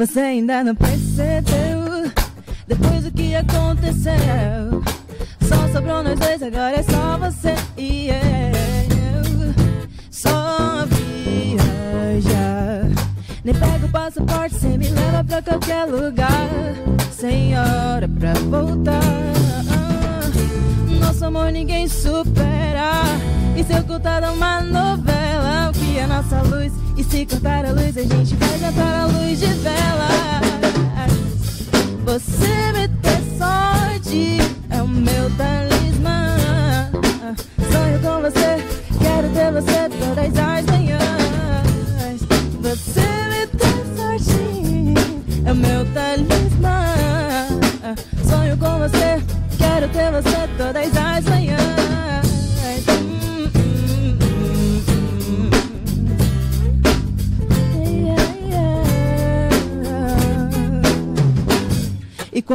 Você ainda não percebeu depois do que aconteceu. Só sobrou nós dois, agora é só você e eu. Só viajar. Nem pega o passaporte, cê me leva pra qualquer lugar. Sem hora pra voltar. Nosso amor ninguém supera. E se eu contar uma novela, o que é nossa luz? Se cortar a luz, a gente vai jantar a luz de vela. Você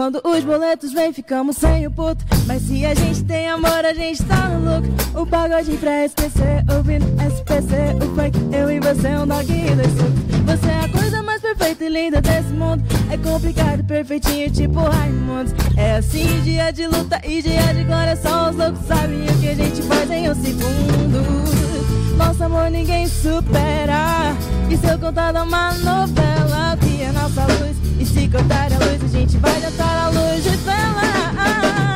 quando os boletos vêm, ficamos sem o puto. Mas se a gente tem amor, a gente tá no lucro. O pagode pra esquecer, ouvindo SPC, o funk, eu e você, um doguinho desse Você é a coisa mais perfeita e linda desse mundo. É complicado, perfeitinho, tipo Raimundos. É assim, dia de luta e dia de glória. Só os loucos sabem o que a gente faz em um segundo. Nosso amor ninguém supera. E se eu contar uma novela, é nossa luz. E se cortar a luz, a gente vai jantar a luz de velas.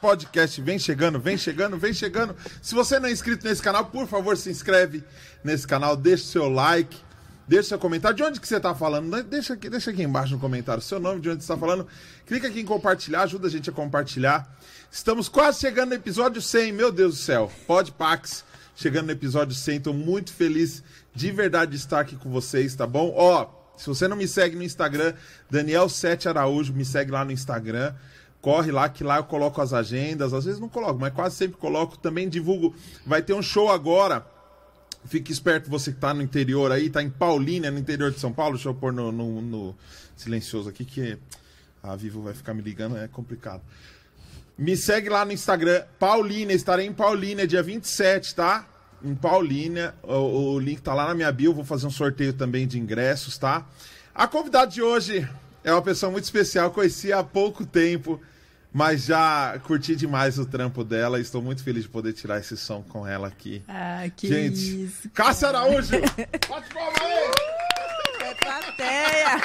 Podcast. Vem chegando, vem chegando, vem chegando. Se você não é inscrito nesse canal, por favor, se inscreve nesse canal, deixa o seu like, deixa seu comentário. De onde que você está falando? Deixa aqui, deixa aqui embaixo no comentário seu nome, de onde você está falando. Clica aqui em compartilhar, ajuda a gente a compartilhar. Estamos quase chegando no episódio 100, meu Deus do céu. Pode Pax, chegando no episódio 100. Estou muito feliz de verdade de estar aqui com vocês, tá bom? Ó, se você não me segue no Instagram, Daniel7 Araújo, me segue lá no Instagram. Corre lá, que lá eu coloco as agendas. Às vezes não coloco, mas quase sempre coloco. Também divulgo. Vai ter um show agora. Fique esperto, você que tá no interior aí, tá em Paulínia, no interior de São Paulo. Deixa eu pôr no, no- no silencioso aqui, que a Vivo vai ficar me ligando, é complicado. Me segue lá no Instagram, Paulínia. Estarei em Paulínia, dia 27, tá? Em Paulínia. O, o link tá lá na minha bio. Vou fazer um sorteio também de ingressos, tá? A convidada de hoje é uma pessoa muito especial. Conheci há pouco tempo, mas já curti demais o trampo dela. Estou muito feliz de poder tirar esse som com ela aqui. Ah, que Gente, isso. Cássia Araújo! Bate palma aí! É plateia.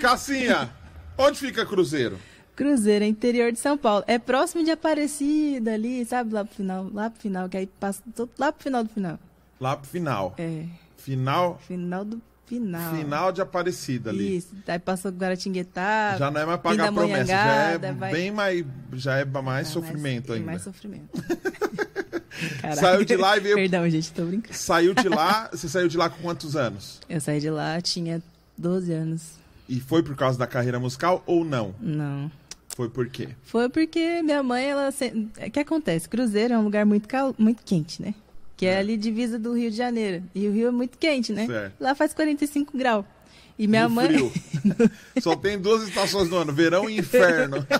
Cassinha, onde fica Cruzeiro? Cruzeiro, é interior de São Paulo. É próximo de Aparecida ali, sabe? Lá pro final, lá pro final, que aí passa todo, lá pro final do final. Lá pro final. É, Final, final do final. final de Aparecida ali. Isso, aí passou Guaratinguetá. Já não é mais pagar promessa, já é vai- bem mais, já é mais Tá sofrimento mais, ainda. Mais sofrimento. Caraca. Saiu de lá e veio- Perdão, gente, tô brincando. Saiu de lá, você saiu de lá com quantos anos? Eu saí de lá, tinha 12 anos. E foi por causa da carreira musical ou não? Não. Foi por quê? Foi porque minha mãe, ela. O que acontece? Cruzeiro é um lugar muito, cal... muito quente, né? Que é. É. ali divisa do Rio de Janeiro. E o Rio é muito quente, né? Certo. Lá faz 45 graus. E minha No mãe. frio. Só tem duas estações no ano, verão e inferno.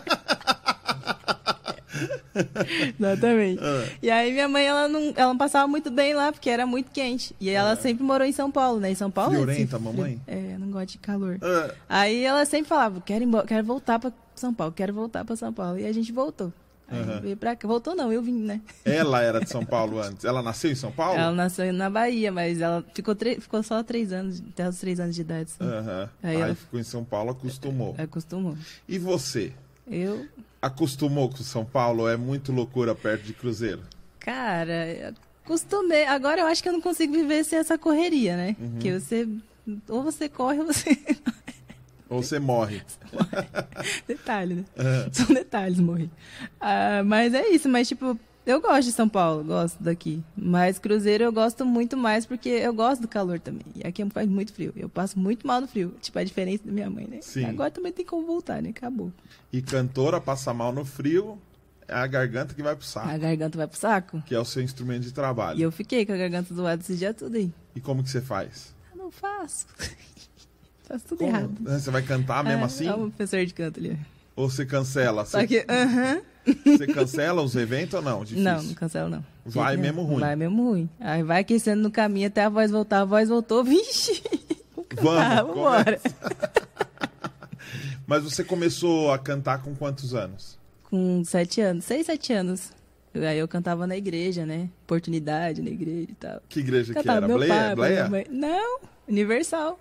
Exatamente. Ah. E aí minha mãe, ela não, ela não passava muito bem lá, porque era muito quente. E ela Ah. sempre morou em São Paulo, né? Em São Paulo é Friorenta, frio- mamãe? É, não gosto de calor. Aí ela sempre falava, quero, quero voltar pra São Paulo, quero voltar pra São Paulo. E a gente voltou. Aí Aham. veio pra cá. Voltou não, eu vim, né? ela era de São Paulo antes. Ela nasceu em São Paulo? Ela nasceu na Bahia, mas ela ficou, tre- ficou só três anos, até os três anos de idade. Assim. Aham. Aí Aí, ela- ficou em São Paulo, acostumou. Acostumou. E você? Eu, Acostumou com São Paulo? É muito loucura perto de Cruzeiro. cara, Acostumei. Agora eu acho que eu não consigo viver sem essa correria, né? Uhum. Que você. Ou você corre ou você. Ou você morre. Detalhe, né? É. São detalhes morrer. Ah, mas é isso, mas tipo, eu gosto de São Paulo, gosto daqui. Mas Cruzeiro eu gosto muito mais porque eu gosto do calor também. E aqui faz muito frio. Eu passo muito mal no frio. Tipo, a diferença da minha mãe, né? Sim. Agora também tem como voltar, né? Acabou. E cantora passa mal no frio, é a garganta que vai pro saco, A garganta vai pro saco. que é o seu instrumento de trabalho. E eu fiquei com a garganta zoada esse dia tudo aí. E como que você faz? Eu não faço. Faço tudo Como? errado. Você vai cantar mesmo É, assim? É um professor de canto ali. Ou você cancela? Só Você, que, aham. você cancela os eventos ou não? Difícil. Não, não cancelo não. Vai mesmo ruim. Vai mesmo ruim. Aí vai aquecendo no caminho até a voz voltar. A voz voltou, vixe. Vamos, Ah, vambora. Mas você começou a cantar com quantos anos? Com sete anos, seis, sete anos. Aí eu cantava na igreja, né? Oportunidade na igreja e tal. Que igreja que Cantava era? meu Bleia? pai, Bleia? Não, Universal.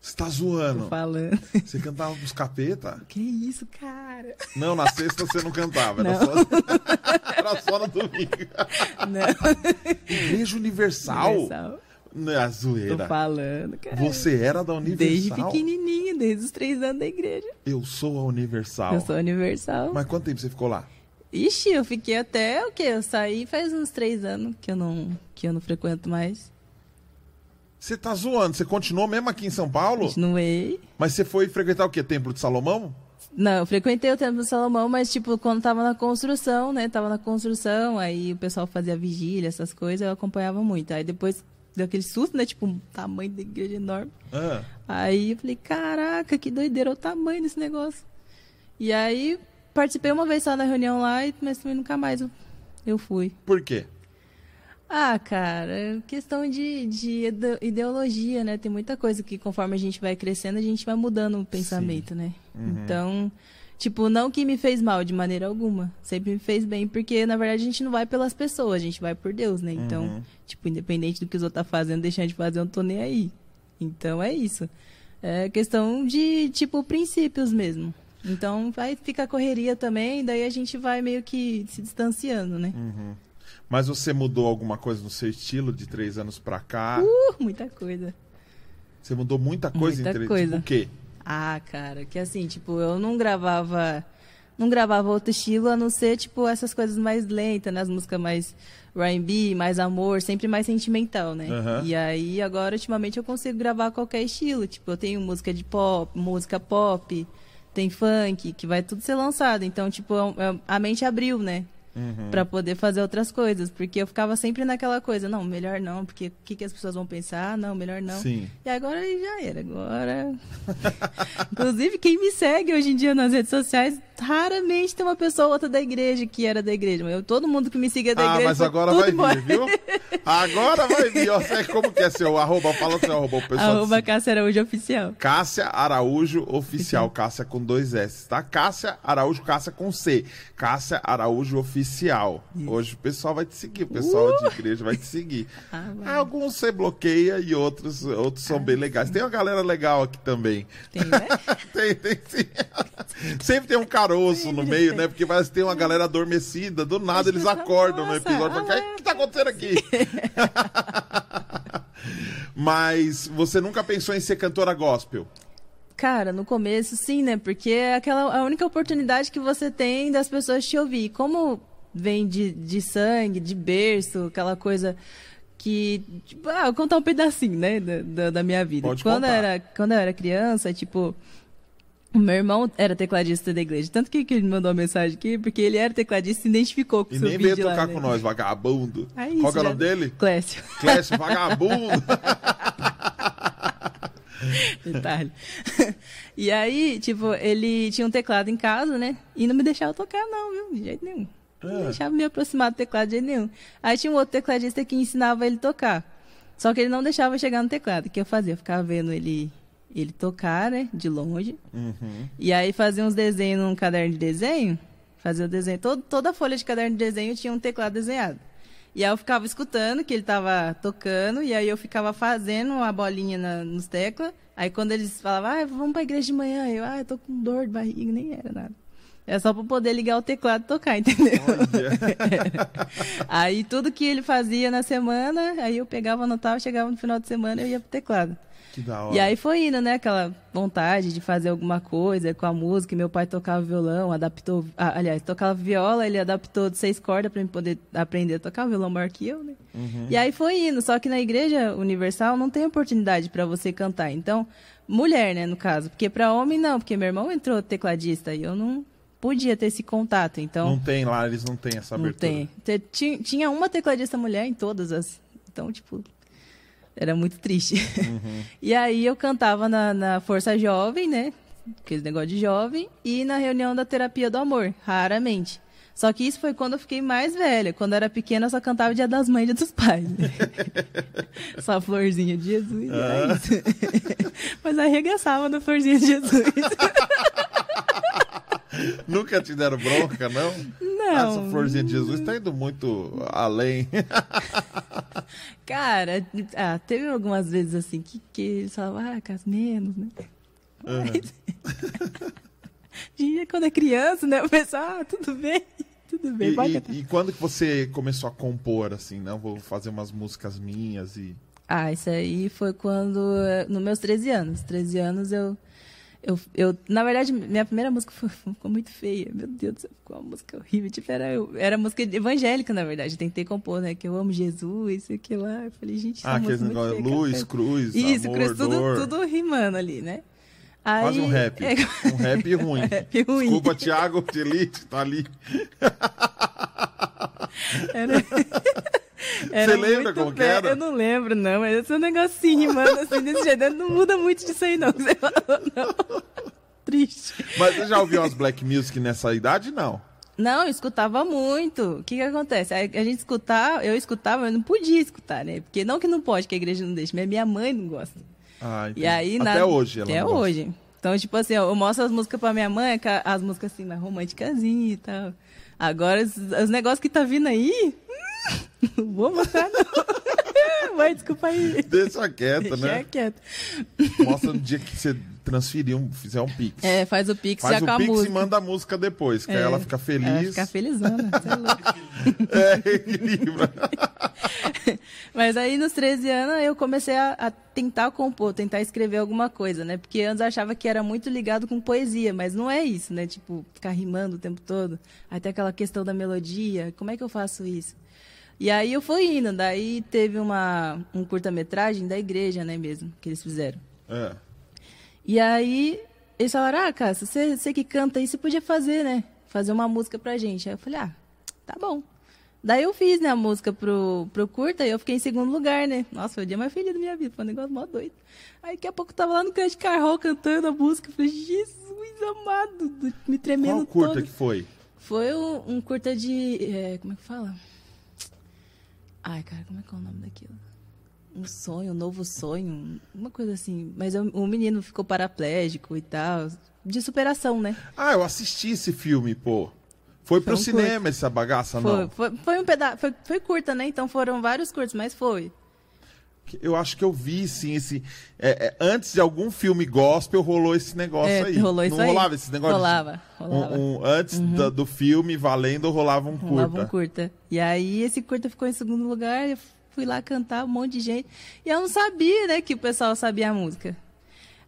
Você tá Tô zoando. falando. Você cantava com os capeta? Que isso, cara? Não, na sexta você não cantava, era, Não. Só, era só no domingo. Não. Igreja Universal? Universal. Não é a Tô zoeira. falando, cara. Você era da Universal? Desde pequenininho, desde os três anos da igreja. Eu sou a Universal. Eu sou Universal. Mas quanto tempo você ficou lá? Ixi, eu fiquei até o quê? Eu saí faz uns três anos que eu não, que eu não frequento mais. Você tá zoando? Você continuou mesmo aqui em São Paulo? Continuei. Mas você foi frequentar o quê? Templo de Salomão? Não, eu frequentei o Templo do Salomão, mas tipo, quando tava na construção, né? Tava na construção, aí o pessoal fazia vigília, essas coisas, eu acompanhava muito. Aí depois deu aquele susto, né? Tipo, um tamanho da igreja enorme. Ah, Aí eu falei, caraca, que doideira, o tamanho desse negócio. E aí participei uma vez só da reunião lá, mas também nunca mais eu, eu fui. por quê? Ah, cara, é questão de, de ide- ideologia, né? Tem muita coisa que conforme a gente vai crescendo, a gente vai mudando o pensamento, né? Então, tipo, não que me fez mal de maneira alguma. Sempre me fez bem, porque na verdade a gente não vai pelas pessoas, a gente vai por Deus, né? Então, Uhum. tipo, independente do que os outros tá fazendo, deixando de fazer, eu não tô nem aí. Então é isso. É questão de, tipo, princípios mesmo. Então vai ficar correria também, daí a gente vai meio que se distanciando, né? Mas você mudou alguma coisa no seu estilo de três anos pra cá? Uh, muita coisa. Você mudou muita coisa Muita em três coisa. Tipo o quê? Ah, cara, que assim, tipo, eu não gravava. Não gravava outro estilo a não ser, tipo, essas coisas mais lentas, né? As músicas mais R&B, mais amor, sempre mais sentimental, né? Aham. E aí, agora, ultimamente, eu consigo gravar qualquer estilo. Tipo, eu tenho música de pop, música pop, tem funk, que vai tudo ser lançado. Então, tipo, é- é- a mente abriu, né? Uhum. Pra poder fazer outras coisas. Porque eu ficava sempre naquela coisa, não, melhor não, porque o que, que as pessoas vão pensar? Não, melhor não. Sim. E agora já era. Agora. Inclusive, quem me segue hoje em dia nas redes sociais, raramente tem uma pessoa ou outra da igreja que era da igreja. Eu, todo mundo que me siga é da Ah, igreja. mas agora vai embora. vir, viu? Agora vai vir. Ó, Você- como que é seu arroba? Fala seu arroba, o pessoal. Arroba Cássia Araújo Oficial. Cássia Araújo Oficial. Cássia com dois S, tá? Cássia Araújo, Cássia com C. Cássia Araújo Oficial. Hoje o pessoal vai te seguir, o pessoal de igreja vai te seguir. Ah. Alguns você bloqueia e outros, outros são bem legais. Tem uma galera legal aqui também. Tem, né? tem, tem sim. Sempre tem um caroço no meio, né? Porque parece que tem uma galera adormecida. Do nada eles acordam no episódio e ah, o que tá acontecendo aqui? Mas você nunca pensou em ser cantora gospel? Cara, no começo, sim, né? Porque é aquela a única oportunidade que você tem das pessoas te ouvir. Como vem de, de sangue, de berço, aquela coisa que. Tipo, ah, vou contar um pedacinho, né? Da, da, minha vida. Pode quando, contar. era, quando eu era criança, tipo. O meu irmão era tecladista da igreja. Tanto que, que ele mandou uma mensagem aqui, porque ele era tecladista e se identificou com o E seu nem veio vídeo lá, tocar né? com nós, vagabundo. Ah, isso, Qual que é o nome dele? Clécio. Clécio, vagabundo. Detalhe. e aí, tipo, ele tinha um teclado em casa, né? E não me deixava tocar, não, viu? De jeito nenhum. Não Ah. deixava me aproximar do teclado de jeito nenhum. Aí tinha um outro tecladista que ensinava ele a tocar. Só que ele não deixava chegar no teclado. O que eu fazia? Eu ficava vendo ele, ele tocar, né? De longe. Uhum. E aí fazia uns desenhos num caderno de desenho. Fazia o desenho. Todo, toda folha de caderno de desenho tinha um teclado desenhado. E aí eu ficava escutando que ele tava tocando, e aí eu ficava fazendo a bolinha na, nos teclas. Aí quando eles falavam, ah, vamos pra igreja de manhã, eu, ah, eu tô com dor de barriga, nem era nada. É só pra poder ligar o teclado e tocar, entendeu? aí tudo que ele fazia na semana, aí eu pegava, anotava, chegava no final de semana e eu ia pro teclado. Que da hora. E aí foi indo, né? Aquela vontade de fazer alguma coisa com a música. Meu pai tocava violão, adaptou. Ah, aliás, tocava viola, ele adaptou de seis cordas para poder aprender a tocar violão maior que eu, né? Uhum. E aí foi indo. Só que na Igreja Universal não tem oportunidade para você cantar. Então, mulher, né, no caso. Porque para homem não, porque meu irmão entrou tecladista e eu não podia ter esse contato. Então. Não tem lá, eles não têm essa abertura. Não tem. Tinha uma tecladista mulher em todas as. Então, tipo, era muito triste. Uhum. e aí eu cantava na, na Força Jovem, né? Aquele negócio de jovem. E na reunião da Terapia do Amor, raramente. Só que isso foi quando eu fiquei mais velha. Quando eu era pequena, eu só cantava Dia das Mães e Dia dos Pais. Só Florzinha de Jesus. Ah. Mas arregaçava na Florzinha de Jesus. Nunca te deram bronca, não? Não. Essa florzinha de Jesus está indo muito além. Cara, ah, teve algumas vezes assim que, que eles falavam, ah, cas menos, né? Uhum. Mas, quando é criança, né? O pessoal, ah, tudo bem, tudo bem. E, e, e, quando que você começou a compor, assim, não? Vou fazer umas músicas minhas e... Ah, isso aí foi quando, eh, nos meus 13 anos. 13 anos eu eu, eu, na verdade, minha primeira música foi, ficou muito feia. Meu Deus do céu, ficou uma música horrível. Tipo, era, era música evangélica, na verdade. Tentei compor, né? Que eu amo Jesus, isso aqui lá. Eu falei, gente, Ah, aquele negócio, luz, cruz, Isso, amor, cruz, tudo, dor. tudo rimando ali, né? Aí, Quase um rap. É... Um rap ruim. rap ruim. Desculpa, Thiago, Elite, tá ali. Era... Você lembra como que era? Eu não lembro, não, mas esse é um negocinho, mano, assim, desse jeito. Não muda muito disso aí, não. Você falou, não. Triste. Mas você já ouviu as black music nessa idade? Não. Não, eu escutava muito. O que que acontece? A, gente escutava, eu escutava, eu não podia escutar, né? Porque não que não pode, que a igreja não deixa, mas minha mãe não gosta. Ah, e aí, Até na... hoje ela Até hoje. Então, tipo assim, eu mostro as músicas pra minha mãe, as músicas assim, mais românticas e tal. Agora, os, os negócios que tá vindo aí, não vou mostrar, não. Mãe, desculpa aí. Deixa quieto, né? Deixa quieto. Mostra no dia que você transferir, um, fizer um pix. É, faz o pix faz já o com a pix música. e manda a música depois, que é, aí ela fica feliz. Ela fica felizona, você é. É, equilibra. Mas aí, nos 13 anos, eu comecei a, a, tentar compor, tentar escrever alguma coisa, né? Porque antes eu achava que era muito ligado com poesia, mas não é isso, né? Tipo, ficar rimando o tempo todo. Aí tem aquela questão da melodia, como é que eu faço isso? E aí eu fui indo, daí teve uma, um curta-metragem da igreja, né, mesmo, que eles fizeram. É. E aí eles falaram, ah, Cássia, você, você que canta aí, você podia fazer, né? Fazer uma música pra gente. Aí eu falei, ah, tá bom. Daí eu fiz, né, a música pro, pro curta e eu fiquei em segundo lugar, né? Nossa, foi o dia mais feliz da minha vida, foi um negócio mó doido. Aí daqui a pouco eu tava lá no canto de carro cantando a música, eu falei, Jesus amado, me tremendo Qual curta todo. que foi? Foi um, um curta de, é, como é que fala? Ai, cara, como é que é o nome daquilo? Um sonho, um novo sonho, uma coisa assim. Mas o, menino ficou paraplégico e tal. De superação, né? Ah, eu assisti esse filme, pô. Foi, foi pro um cinema curto. essa bagaça, foi, não? Foi, foi um pedaço. Foi, foi curta, né? Então foram vários curtos, mas foi. Eu acho que eu vi, sim, esse. É, é, antes de algum filme gospel, rolou esse negócio é, aí. Rolou isso Não aí. rolava esse negócio? Rolava, rolava. Um, um, antes uhum. do, do, filme, valendo, rolava um curta. Rolava um curta. E aí esse curta ficou em segundo lugar, eu fui lá cantar, um monte de gente. E eu não sabia, né, que o pessoal sabia a música.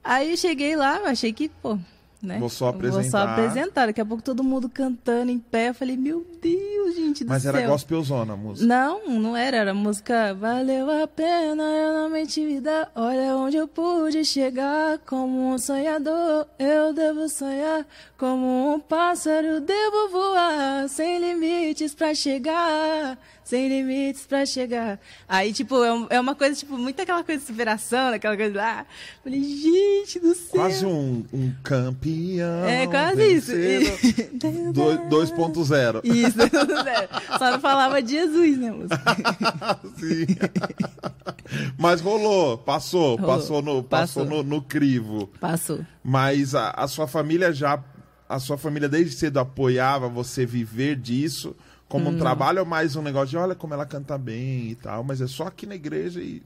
Aí eu cheguei lá, eu achei que, pô, né? Vou só apresentar. Vou só apresentar. Daqui a pouco todo mundo cantando em pé. Eu falei, meu Deus, gente do Mas céu. era gospelzona a música? Não, não era. Era música Valeu a pena, eu não menti vida. Olha onde eu pude chegar. Como um sonhador, eu devo sonhar. Como um pássaro, devo voar. Sem limites pra chegar. Sem limites pra chegar. Aí, tipo, é uma coisa, tipo, muito aquela coisa de superação, aquela coisa lá. Falei, gente do céu. Quase um, um campeão. É, quase isso. 2.0. Isso, 2.0. Só não falava de Jesus, né, música? Sim. Mas rolou, passou, rolou. passou, no, passou, passou. No, no, crivo. Passou. Mas a, a sua família já, a sua família desde cedo apoiava você viver disso como um hum. trabalho ou mais um negócio de olha como ela canta bem e tal, mas é só aqui na igreja e.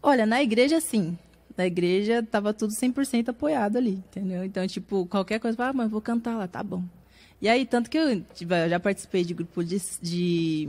Olha, na igreja sim. Na igreja tava tudo 100% apoiado ali, entendeu? Então, tipo, qualquer coisa, ah, mas vou cantar lá, tá bom. E aí, tanto que eu, tipo, eu já participei de grupo de, de,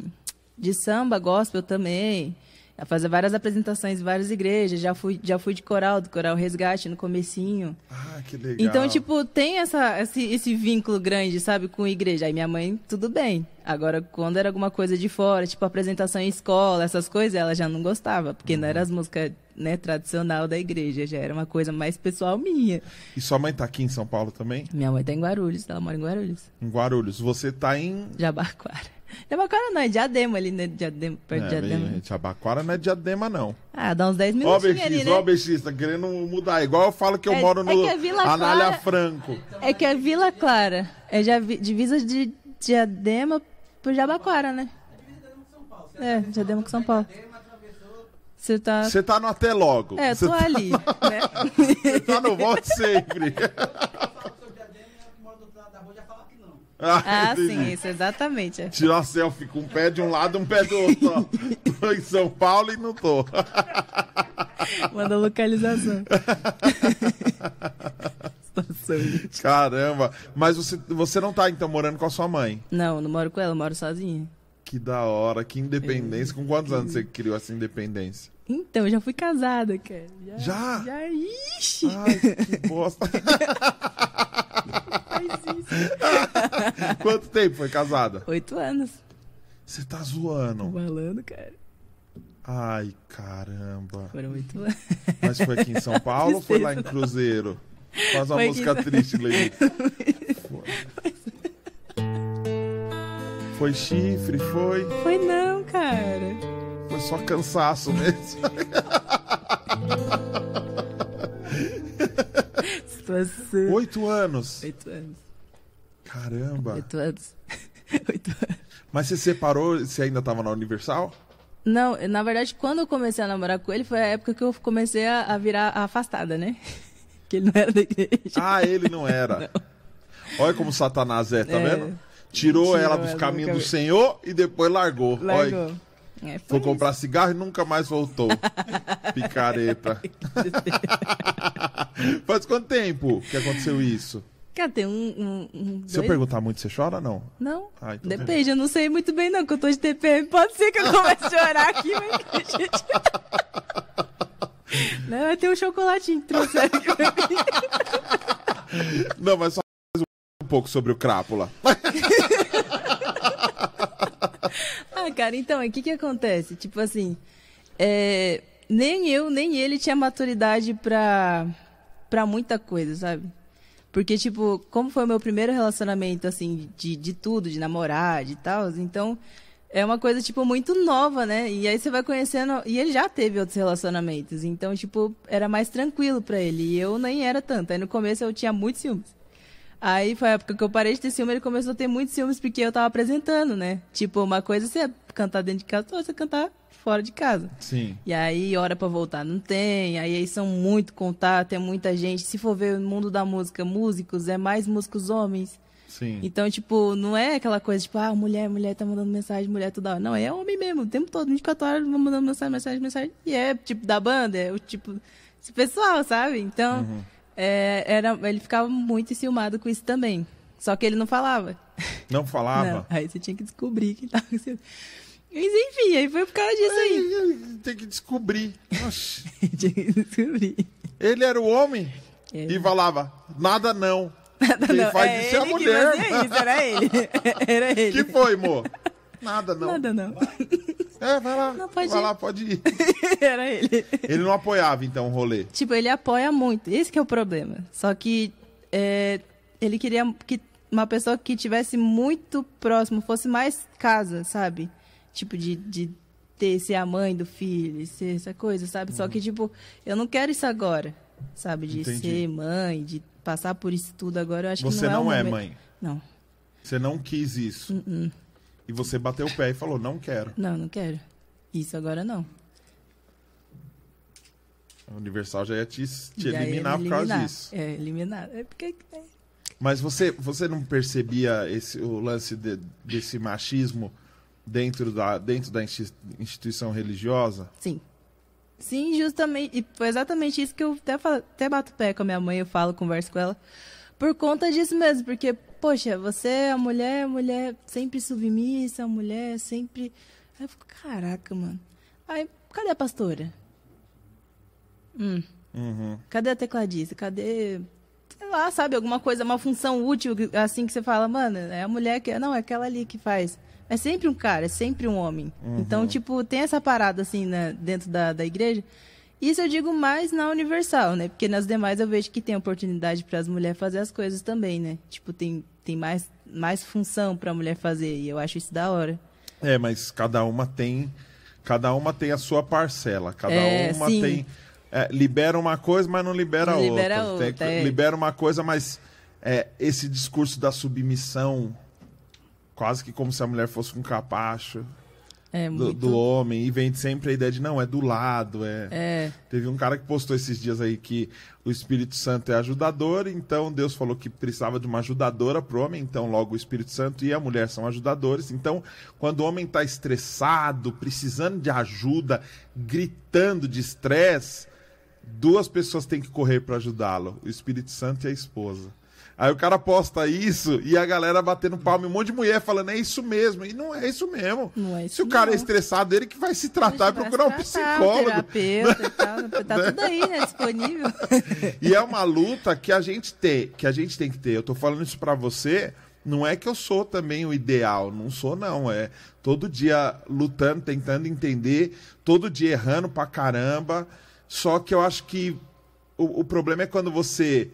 de samba, gospel também. Já fazer várias apresentações em várias igrejas. Já fui, já fui de coral, do Coral Resgate, no comecinho. Ah, que legal. Então, tipo, tem essa, esse, esse vínculo grande, sabe, com a igreja. Aí minha mãe, tudo bem. Agora, quando era alguma coisa de fora, tipo apresentação em escola, essas coisas, ela já não gostava. Porque não era as músicas, né, tradicional da igreja. Já era uma coisa mais pessoal minha. E sua mãe tá aqui em São Paulo também? Minha mãe tá em Guarulhos, ela mora em Guarulhos. Em Guarulhos. Você tá em. Jabaquara. Jabaquara não, é Diadema ali, né? Diadema, perto de É, Diadema. bem, Jabaquara não é diadema, não. Ah, dá uns 10 Ó, minutinhos BX, ali, né? ó, BX, tá querendo mudar. Igual eu falo que eu É- moro é no Vila Anália Franco. É que é Vila Clara. É divisa de Diadema por Jabaquara, né? É, Diadema com São Paulo. Você tá. Você tá no até logo. É, tô tá, ali, né? você tá no volte sempre. Ah, entendi. sim, isso, exatamente. Tirar selfie com um pé de um lado e um pé do outro. ó. Tô em São Paulo e não tô. Manda localização. Caramba. Mas você, você não tá, então, morando com a sua mãe. Não, não moro com ela, moro sozinha. Que da hora, que independência. Com quantos anos você criou essa independência? Então, eu já fui casada, cara. Já? Já, ixi, Ai, que bosta. Quanto tempo foi casada? Oito anos. Você tá zoando. Falando, cara. Ai, caramba. Foram oito anos. Mas foi aqui em São Paulo ou foi lá em Cruzeiro? Faz uma Foi aqui música em- triste, Leite. Foi chifre, foi. Foi não, cara. Foi só cansaço mesmo. Oito anos. Oito anos. Caramba. Oito anos. Oito anos. Mas você separou, você ainda tava na Universal? Não, na verdade, quando eu comecei a namorar com ele, foi a época que eu comecei a, a virar afastada, né? Que ele não era da igreja. Ah, ele não era. Olha como Satanás é, tá É. vendo? Tirou Tirou ela dos do caminhos do. Senhor e depois largou. Olha. É, foi Foi comprar cigarro e nunca mais voltou. Picareta. Faz quanto tempo que aconteceu isso? Cara, tem um. um, um Se eu perguntar muito, você chora ou não? Não. Ah, então Depende, eu não sei muito bem, não, que eu tô de TPM. Pode ser que eu comece a chorar aqui, mas. gente... Não, vai ter um chocolatinho que trouxeram aqui pra mim. Não, mas só mais um pouco sobre o crápula. Ah, cara, então, o que que acontece? Tipo assim, é, nem eu, nem ele tinha maturidade pra, pra muita coisa, sabe? Porque, tipo, como foi o meu primeiro relacionamento, assim, de, de tudo, de namorar, de tal, então, é uma coisa, tipo, muito nova, né? E aí você vai conhecendo, e ele já teve outros relacionamentos, então, tipo, era mais tranquilo pra ele, e eu nem era tanto. Aí no começo eu tinha muitos ciúmes. Aí foi a época que eu parei de ter ciúme, ele começou a ter muitos ciúmes porque eu tava apresentando, né? Tipo, uma coisa você cantar dentro de casa, outra você cantar fora de casa. Sim. E aí, hora pra voltar não tem, aí, aí são muito contato, é muita gente. Se for ver o mundo da música, músicos, é mais músicos homens. Sim. Então, tipo, não é aquela coisa, tipo, ah, mulher, mulher tá mandando mensagem, mulher toda hora. Não, é homem mesmo, o tempo todo, 24 horas, mandando mensagem, mensagem, mensagem. E é, tipo, da banda, é o tipo, esse pessoal, sabe? Então, é, era, ele ficava muito enciumado com isso também. Só que ele não falava. Não falava? Não, aí você tinha que descobrir que tava acontecendo. Mas enfim, aí foi por causa disso aí. Tem que descobrir. Tinha que descobrir. Ele era o homem Ele. e falava, nada não. Quem Não, faz é isso é a mulher. fazia isso, era ele. Era ele. que foi, amor? Nada não. Nada não. É, vai lá. Não, pode vai ir. lá, pode ir. Era ele. Ele não apoiava, então, o rolê. Tipo, ele apoia muito. Esse que é o problema. Só que é, ele queria que uma pessoa que tivesse muito próximo, fosse mais casa, sabe? Tipo, de, de ter, ser a mãe do filho, ser essa coisa, sabe? Só que, tipo, eu não quero isso agora, sabe? De Entendi. ser mãe, de passar por isso tudo agora. Eu acho Você que não, não é, é, mãe. Não, Você não quis isso. Uh-uh. E você bateu o pé e falou, não quero. não, não quero. Isso agora não. A Universal já ia te, te Já eliminar me por causa eliminar. disso. É, eliminar. É porque. é, Mas você, você não percebia esse, o lance de- desse machismo dentro da, dentro da insti- instituição religiosa? Sim. Sim, justamente. E foi exatamente isso que eu até, falo, até bato pé com a minha mãe, eu falo, converso com ela. Por conta disso mesmo, porque poxa, você é a mulher, a mulher sempre submissa, a mulher sempre. Aí eu fico, caraca, mano. Aí, cadê a pastora? Hum. Uhum. Cadê a tecladista? Cadê. Sei lá, sabe, alguma coisa, uma função útil, assim que você fala, mano, é a mulher que. Não, é aquela ali que faz. É sempre um cara, é sempre um homem. Então, tipo, tem essa parada, assim, né, dentro da, da igreja. Isso eu digo mais na Universal, né? Porque nas demais eu vejo que tem oportunidade para as mulheres fazer as coisas também, né? Tipo, tem, tem mais, mais função para a mulher fazer. E eu acho isso da hora. É, mas cada uma tem. Cada uma tem a sua parcela. Cada É, uma sim. tem. é, libera uma coisa, mas não libera Não outra. libera Tem- outra, é. Libera uma coisa, mas é, esse discurso da submissão, quase que como se a mulher fosse um capacho É do, do homem, e vem sempre a ideia de não, é do lado, é. É, Teve um cara que postou esses dias aí que o Espírito Santo é ajudador, então Deus falou que precisava de uma ajudadora pro homem, então logo o Espírito Santo e a mulher são ajudadores. Então, quando o homem está estressado, precisando de ajuda, gritando de estresse, duas pessoas têm que correr para ajudá-lo: o Espírito Santo e a esposa. Aí o cara posta isso e a galera batendo palma, um monte de mulher falando, é isso mesmo. E não é isso mesmo. Não é isso Se o cara é estressado, ele que vai se tratar e procurar um psicólogo. terapeuta e tal. Tá tudo aí, né? Disponível. E é uma luta que a gente tem, que a gente tem que ter. Eu tô falando isso pra você, não é que eu sou também o ideal, não sou não, é todo dia lutando, tentando entender, todo dia errando pra caramba. Só que eu acho que o, o problema é quando você,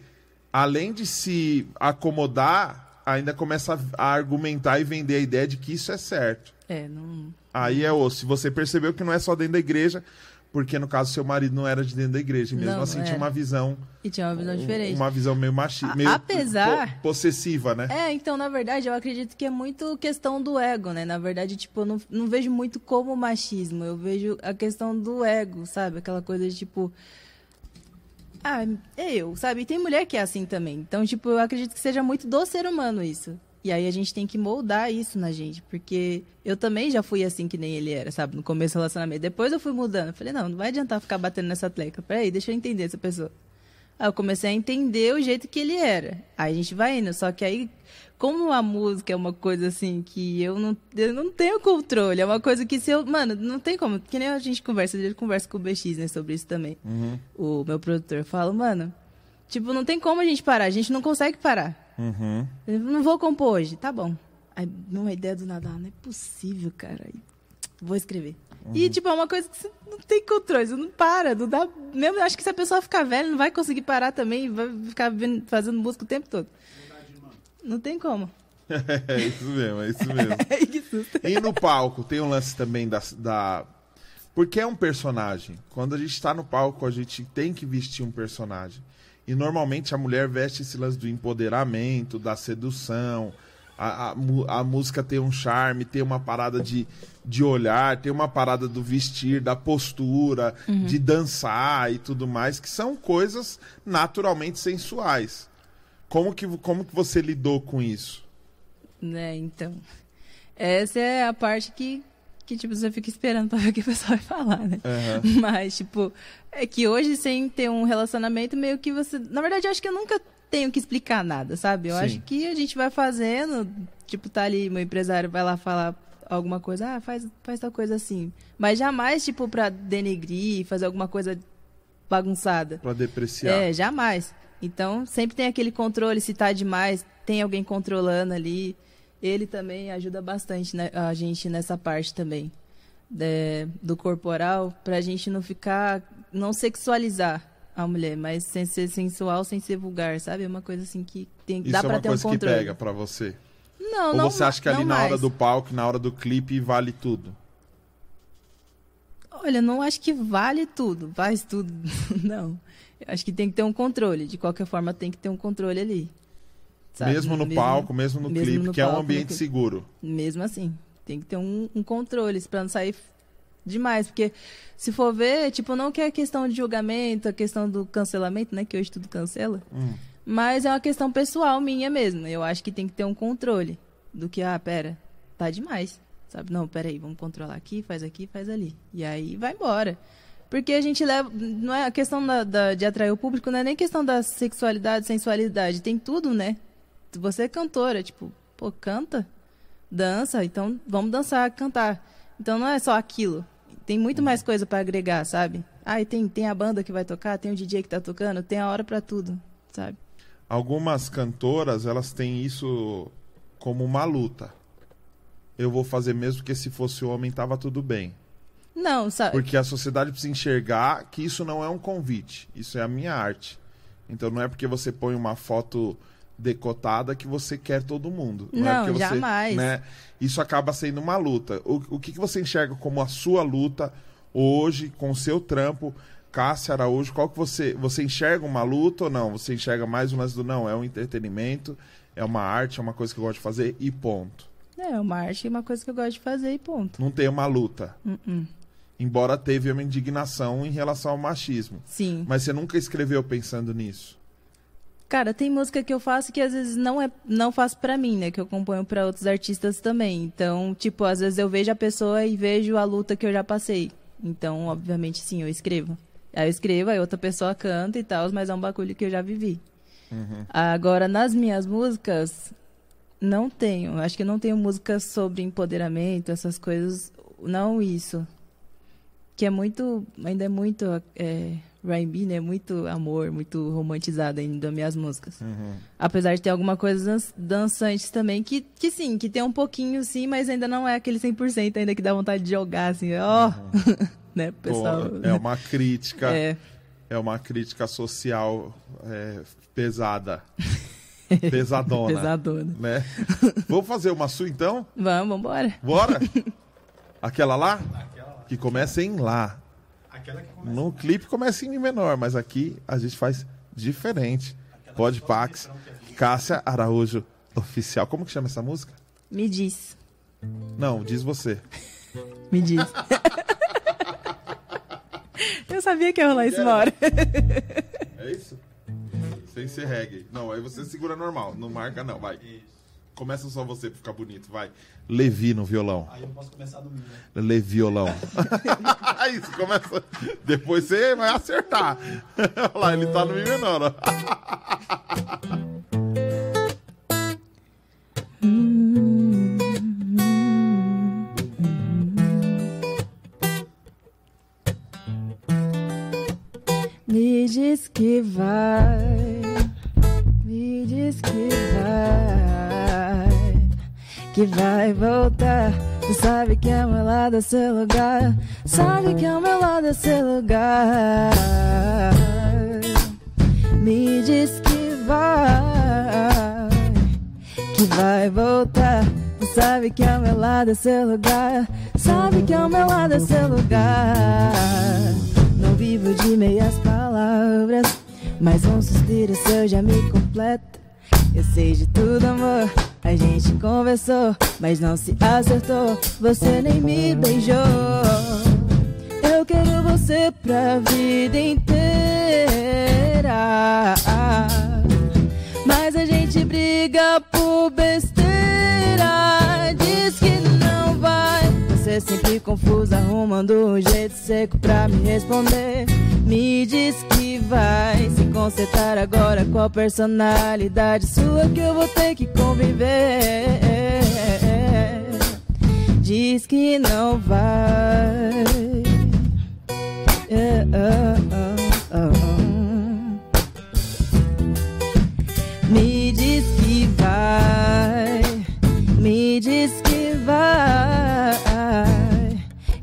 além de se acomodar, ainda começa a, argumentar e vender a ideia de que isso é certo. É, não. Aí é osso. Se você percebeu que não é só dentro da igreja, porque no caso seu marido não era de dentro da igreja, e mesmo Não, assim tinha é. uma visão E tinha uma visão diferente. uma visão meio machista, meio apesar- po- possessiva, né? É, então, na verdade, eu acredito que é muito questão do ego, né? Na verdade, tipo, eu não, não vejo muito como machismo. Eu vejo a questão do ego, sabe? Aquela coisa de, tipo... Ah, é eu, sabe? E tem mulher que é assim também. Então, tipo, eu acredito que seja muito do ser humano isso. E aí a gente tem que moldar isso na gente. Porque eu também já fui assim que nem ele era, sabe? No começo do relacionamento. Depois eu fui mudando. Falei, não, não vai adiantar ficar batendo nessa tecla. Peraí, deixa eu entender essa pessoa. Aí eu comecei a entender o jeito que ele era. Aí a gente vai indo. Só que aí, como a música é uma coisa assim que eu não, eu não tenho controle, é uma coisa que se eu. Mano, não tem como. Que nem a gente conversa, a gente conversa com o BX, né, sobre isso também. O meu produtor fala, mano, tipo, não tem como a gente parar, a gente não consegue parar. Uhum. Eu não vou compor hoje, tá bom. Aí, uma ideia do nada, não é possível, cara. Vou escrever. E, tipo, é uma coisa que você não tem controle, você não para, não dá. Mesmo, acho que se a pessoa ficar velha, não vai conseguir parar também, vai ficar fazendo música o tempo todo. Não tem como. É isso mesmo, é isso mesmo. Susto. E no palco, tem um lance também da, da. Porque é um personagem. Quando a gente tá no palco, a gente tem que vestir um personagem. E normalmente a mulher veste esse lance do empoderamento, da sedução. A, a, a música tem um charme, tem uma parada de, de olhar, tem uma parada do vestir, da postura, de dançar e tudo mais, que são coisas naturalmente sensuais. Como que, como que você lidou com isso? Né, então. Essa é a parte que, que tipo, você fica esperando pra ver o que o pessoal vai falar, né? Aham. Mas, tipo, é que hoje, sem ter um relacionamento, meio que você. Na verdade, eu acho que eu nunca tenho que explicar nada, sabe? Eu Sim. acho que a gente vai fazendo, tipo, tá ali, meu empresário vai lá falar alguma coisa, ah, faz, faz tal coisa assim. Mas jamais, tipo, pra denegrir, fazer alguma coisa bagunçada. Pra depreciar. É, jamais. Então, sempre tem aquele controle, se tá demais, tem alguém controlando ali. Ele também ajuda bastante né, a gente nessa parte também é, do corporal, pra gente não ficar, não sexualizar a mulher, mas sem ser sensual, sem ser vulgar, sabe? É uma coisa assim que tem, Isso dá é pra uma ter um coisa que controle. pega pra você? Não, Ou não você acha que ali na hora mais. do palco, na hora do clipe, vale tudo? Olha, não acho que vale tudo, faz tudo. Não. Eu acho que tem que ter um controle. De qualquer forma, tem que ter um controle ali. sabe? mesmo no palco, mesmo no mesmo clipe, no que é um palco, ambiente seguro. Mesmo assim, tem que ter um, um controle pra não sair demais. Porque se for ver, tipo, não que é questão de julgamento, a questão do cancelamento, né? Que hoje tudo cancela. Hum. Mas é uma questão pessoal minha mesmo. Eu acho que tem que ter um controle do que, ah, pera, tá demais. Sabe? Não, peraí, vamos controlar aqui, faz aqui, faz ali. E aí vai embora. Porque a gente leva. Não é a questão da, da- de atrair o público, não é nem questão da sexualidade, sensualidade. Tem tudo, né? você é cantora, tipo, pô, canta, dança, então vamos dançar, cantar. Então não é só aquilo. Tem muito mais coisa para agregar, sabe? Ah, tem, tem a banda que vai tocar, tem o DJ que tá tocando, tem a hora para tudo, sabe? Algumas cantoras, elas têm isso como uma luta. Eu vou fazer mesmo que se fosse homem tava tudo bem. Não, sabe? Porque a sociedade precisa enxergar que isso não é um convite, isso é a minha arte. Então não é porque você põe uma foto decotada que você quer todo mundo. Não, não é porque você, jamais. Né, isso acaba sendo uma luta. O, o que, que você enxerga como a sua luta hoje com o seu trampo? Cássia Araújo, qual que você você enxerga uma luta ou não? Você enxerga mais um lance do não, é um entretenimento, é uma arte, é uma coisa que eu gosto de fazer e ponto. É uma arte e uma coisa que eu gosto de fazer e ponto. Não tem uma luta. Uh -uh. Embora teve uma indignação em relação ao machismo. Sim. Mas você nunca escreveu pensando nisso? Cara, tem música que eu faço que às vezes não é não faço para mim, né, que eu componho para outros artistas também. Então, tipo, às vezes eu vejo a pessoa e vejo a luta que eu já passei. Então, obviamente, sim, eu escrevo. Aí eu escrevo, aí outra pessoa canta e tal, mas é um bagulho que eu já vivi. Uhum. Agora, nas minhas músicas, não tenho. Acho que não tenho músicas sobre empoderamento, essas coisas. Não isso. Que é muito. Ainda é muito. É, R&B, né? Muito amor, muito romantizado ainda das minhas músicas. Uhum. Apesar de ter alguma coisa dançante também, que, que sim, que tem um pouquinho sim, mas ainda não é aquele 100% ainda que dá vontade de jogar, assim, ó. Uhum. né, pessoal? Pô, é uma crítica. É. É uma crítica social é, pesada. Pesadona. Pesadona. Né? Vamos fazer uma sua então? Vamos, vamos embora. Bora? Aquela lá? Aquela lá. Que começa em Lá. Aquela que começa No clipe começa em Mi menor, mas aqui a gente faz diferente. Pode Pax, Cássia Araújo Oficial. Como que chama essa música? Me diz. Não, diz você. Me diz. Eu sabia que ia rolar isso uma hora. É isso? Sem ser reggae. Não, aí você segura normal. Não marca, não. Vai. Isso. Começa só você pra ficar bonito. Vai. Levi no violão. Aí eu posso começar do milho. Levi violão. isso, começa. Depois você vai acertar. Olha lá, ele tá no Mi menor, ó. Me diz que vai, me diz que vai, que vai voltar. Tu sabe que ao meu lado é seu lugar, sabe que ao meu lado é seu lugar. Me diz que vai, que vai voltar. Tu sabe que ao meu lado é seu lugar, sabe que ao meu lado é seu lugar. Não vivo de meias palavras, mas um suspiro seu já me completa. Eu sei de tudo, amor. A gente conversou, mas não se acertou. Você nem me beijou. Eu quero você pra vida inteira. Mas a gente briga por besteira. Diz que não vai. Você sempre confusa, arrumando um jeito seco pra me responder. Me diz que vai se consertar agora. Qual personalidade sua que eu vou ter que conviver? Diz que não vai. É, oh, oh, oh. Me diz que vai, me diz que vai,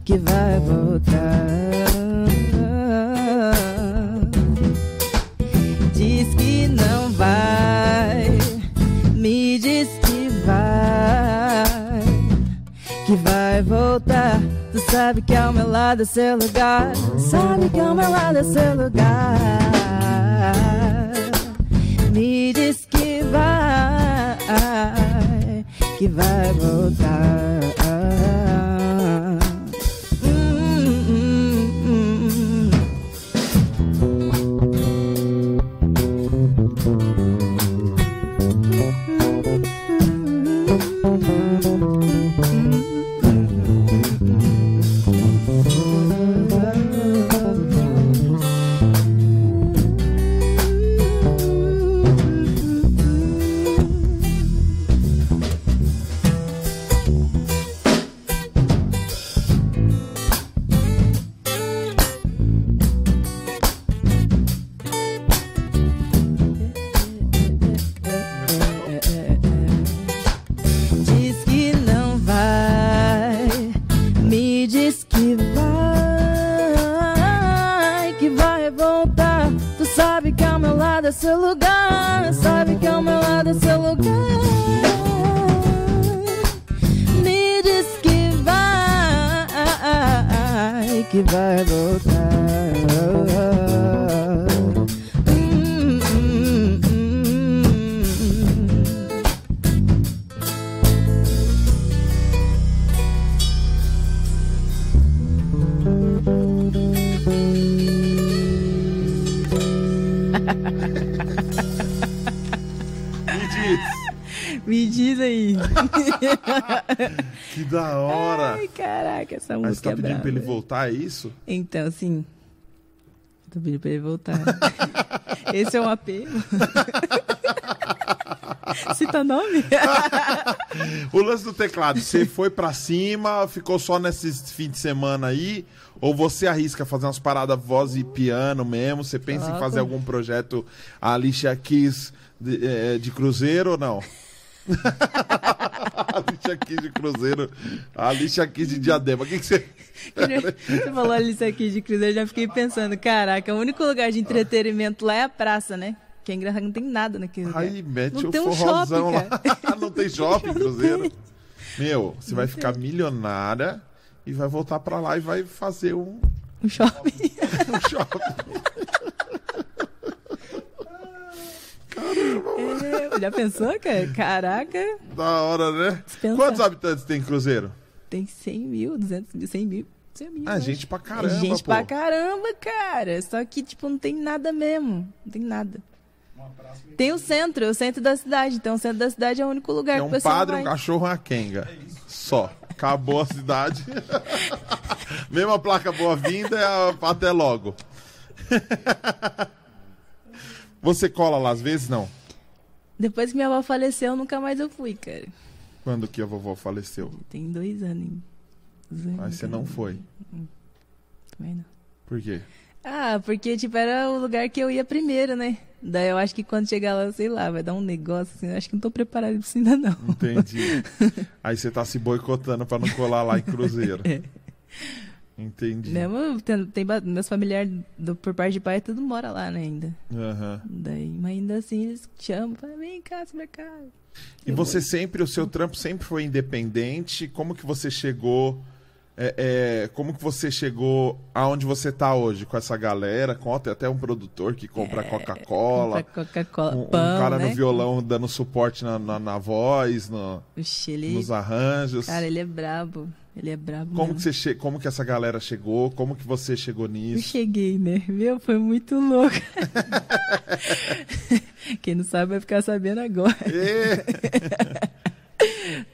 que vai voltar. Diz que não vai, me diz que vai, que vai voltar. Tu sabe que ao meu lado é seu lugar, sabe que ao meu lado é seu lugar. Me diz que vai, que vai voltar. Que diz. Aí. Que da hora. Ai, caraca, essa Mas música tá é pedindo brava. pra ele voltar, é isso? Então, sim. Tô pedindo pra ele voltar. Esse é um apelo. Cita nome? O lance do teclado, você foi pra cima, ficou só nesses fim de semana aí? Ou você arrisca fazer umas paradas voz e piano mesmo? Você pensa em Coloco. fazer algum projeto Alicia Keys de, eh, de cruzeiro ou não? A Alicia Keys de cruzeiro, a Alicia Keys de diadema. O que, que você. Você falou isso aqui de cruzeiro, eu já fiquei pensando, caraca, o único lugar de entretenimento lá é a praça, né? Que é engraçado, não tem nada naquele lugar. Aí mete Não o tem um forrozão shopping, lá. não tem shopping, cruzeiro. Meu, você vai ficar milionária e vai voltar pra lá e vai fazer um, Um shopping. um shopping. É, já pensou, cara? Caraca, Da hora, né? Dispensa. Quantos habitantes tem Cruzeiro? tem 100 mil, 200 mil, 100 mil. 100 mil Ah, eu gente pra caramba, É gente pô. pra caramba, cara. Só que, tipo, não tem nada mesmo. Não tem nada. Tem o centro, o centro da cidade. Então, o centro da cidade é o único lugar É que o um pessoal padre, vai. um cachorro e uma quenga. Só. Acabou a cidade. Mesma placa boa-vinda, é até logo. Você cola lá às vezes? Não. Depois que minha avó faleceu, nunca mais eu fui, cara. Quando que a vovó faleceu? Tem dois anos. Dois anos, Aí você não foi. Também não. Por quê? Ah, porque, tipo, era o lugar que eu ia primeiro, né? Daí eu acho que quando chegar lá, sei lá, vai dar um negócio assim. Eu acho que não tô preparado pra isso ainda, não. Entendi. Aí você tá se boicotando pra não colar lá em Cruzeiro. É. Entendi. Mesmo, tem, tem meus familiares do, por parte de pai, tudo mora lá, né, ainda. Aham. Daí, mas ainda assim, eles chamam, falam, vem cá, se pra cá. E você sempre, o seu trampo sempre foi independente? Como que você chegou? é, é, como que você chegou aonde você tá hoje com essa galera? Conta até um produtor que compra Coca-Cola. Compra Coca-Cola, Um, um pão, cara né? no violão dando suporte na, na, na voz, no- Oxi, ele... nos arranjos. Cara, ele é brabo. Ele é brabo Como mesmo. que, você che... como que essa galera chegou? Como que você chegou Eu nisso? cheguei, né? Meu, foi muito louco. Quem não sabe vai ficar sabendo agora.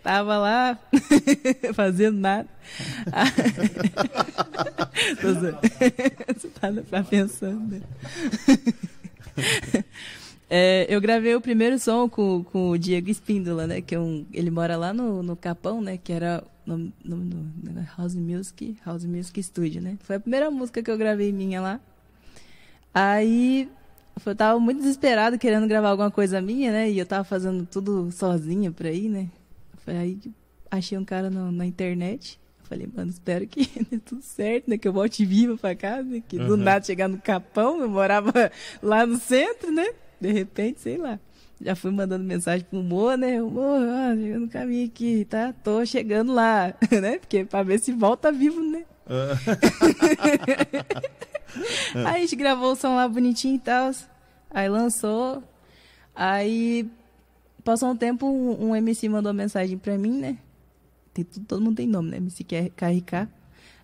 Tava lá fazendo nada. Você tá, tá pensando, né? É, eu gravei o primeiro som com, com o Diego Espíndola, né? Que é um, ele mora lá no, no Capão, né? Que era nome, nome do negócio, House Music, House Music Studio, né? Foi a primeira música que eu gravei minha lá. Aí eu tava muito desesperado querendo gravar alguma coisa minha, né? E eu tava fazendo tudo sozinha por aí, né? Foi aí que achei um cara no- na internet. Falei, mano, espero que dê tudo certo, né? Que eu volte viva pra casa, né? Que do Uhum. nada chegar no Capão, eu morava lá no centro, né? De repente, sei lá. Já fui mandando mensagem pro Mo, né? O Mo, ó, chegando no caminho aqui, tá? Tô chegando lá, né? Porque pra ver se volta vivo, né? Ah, Aí a gente gravou o som lá bonitinho e tal. Aí lançou. Aí passou um tempo, um, um MC mandou mensagem pra mim, né? Tem, todo mundo tem nome, né? MC KRK.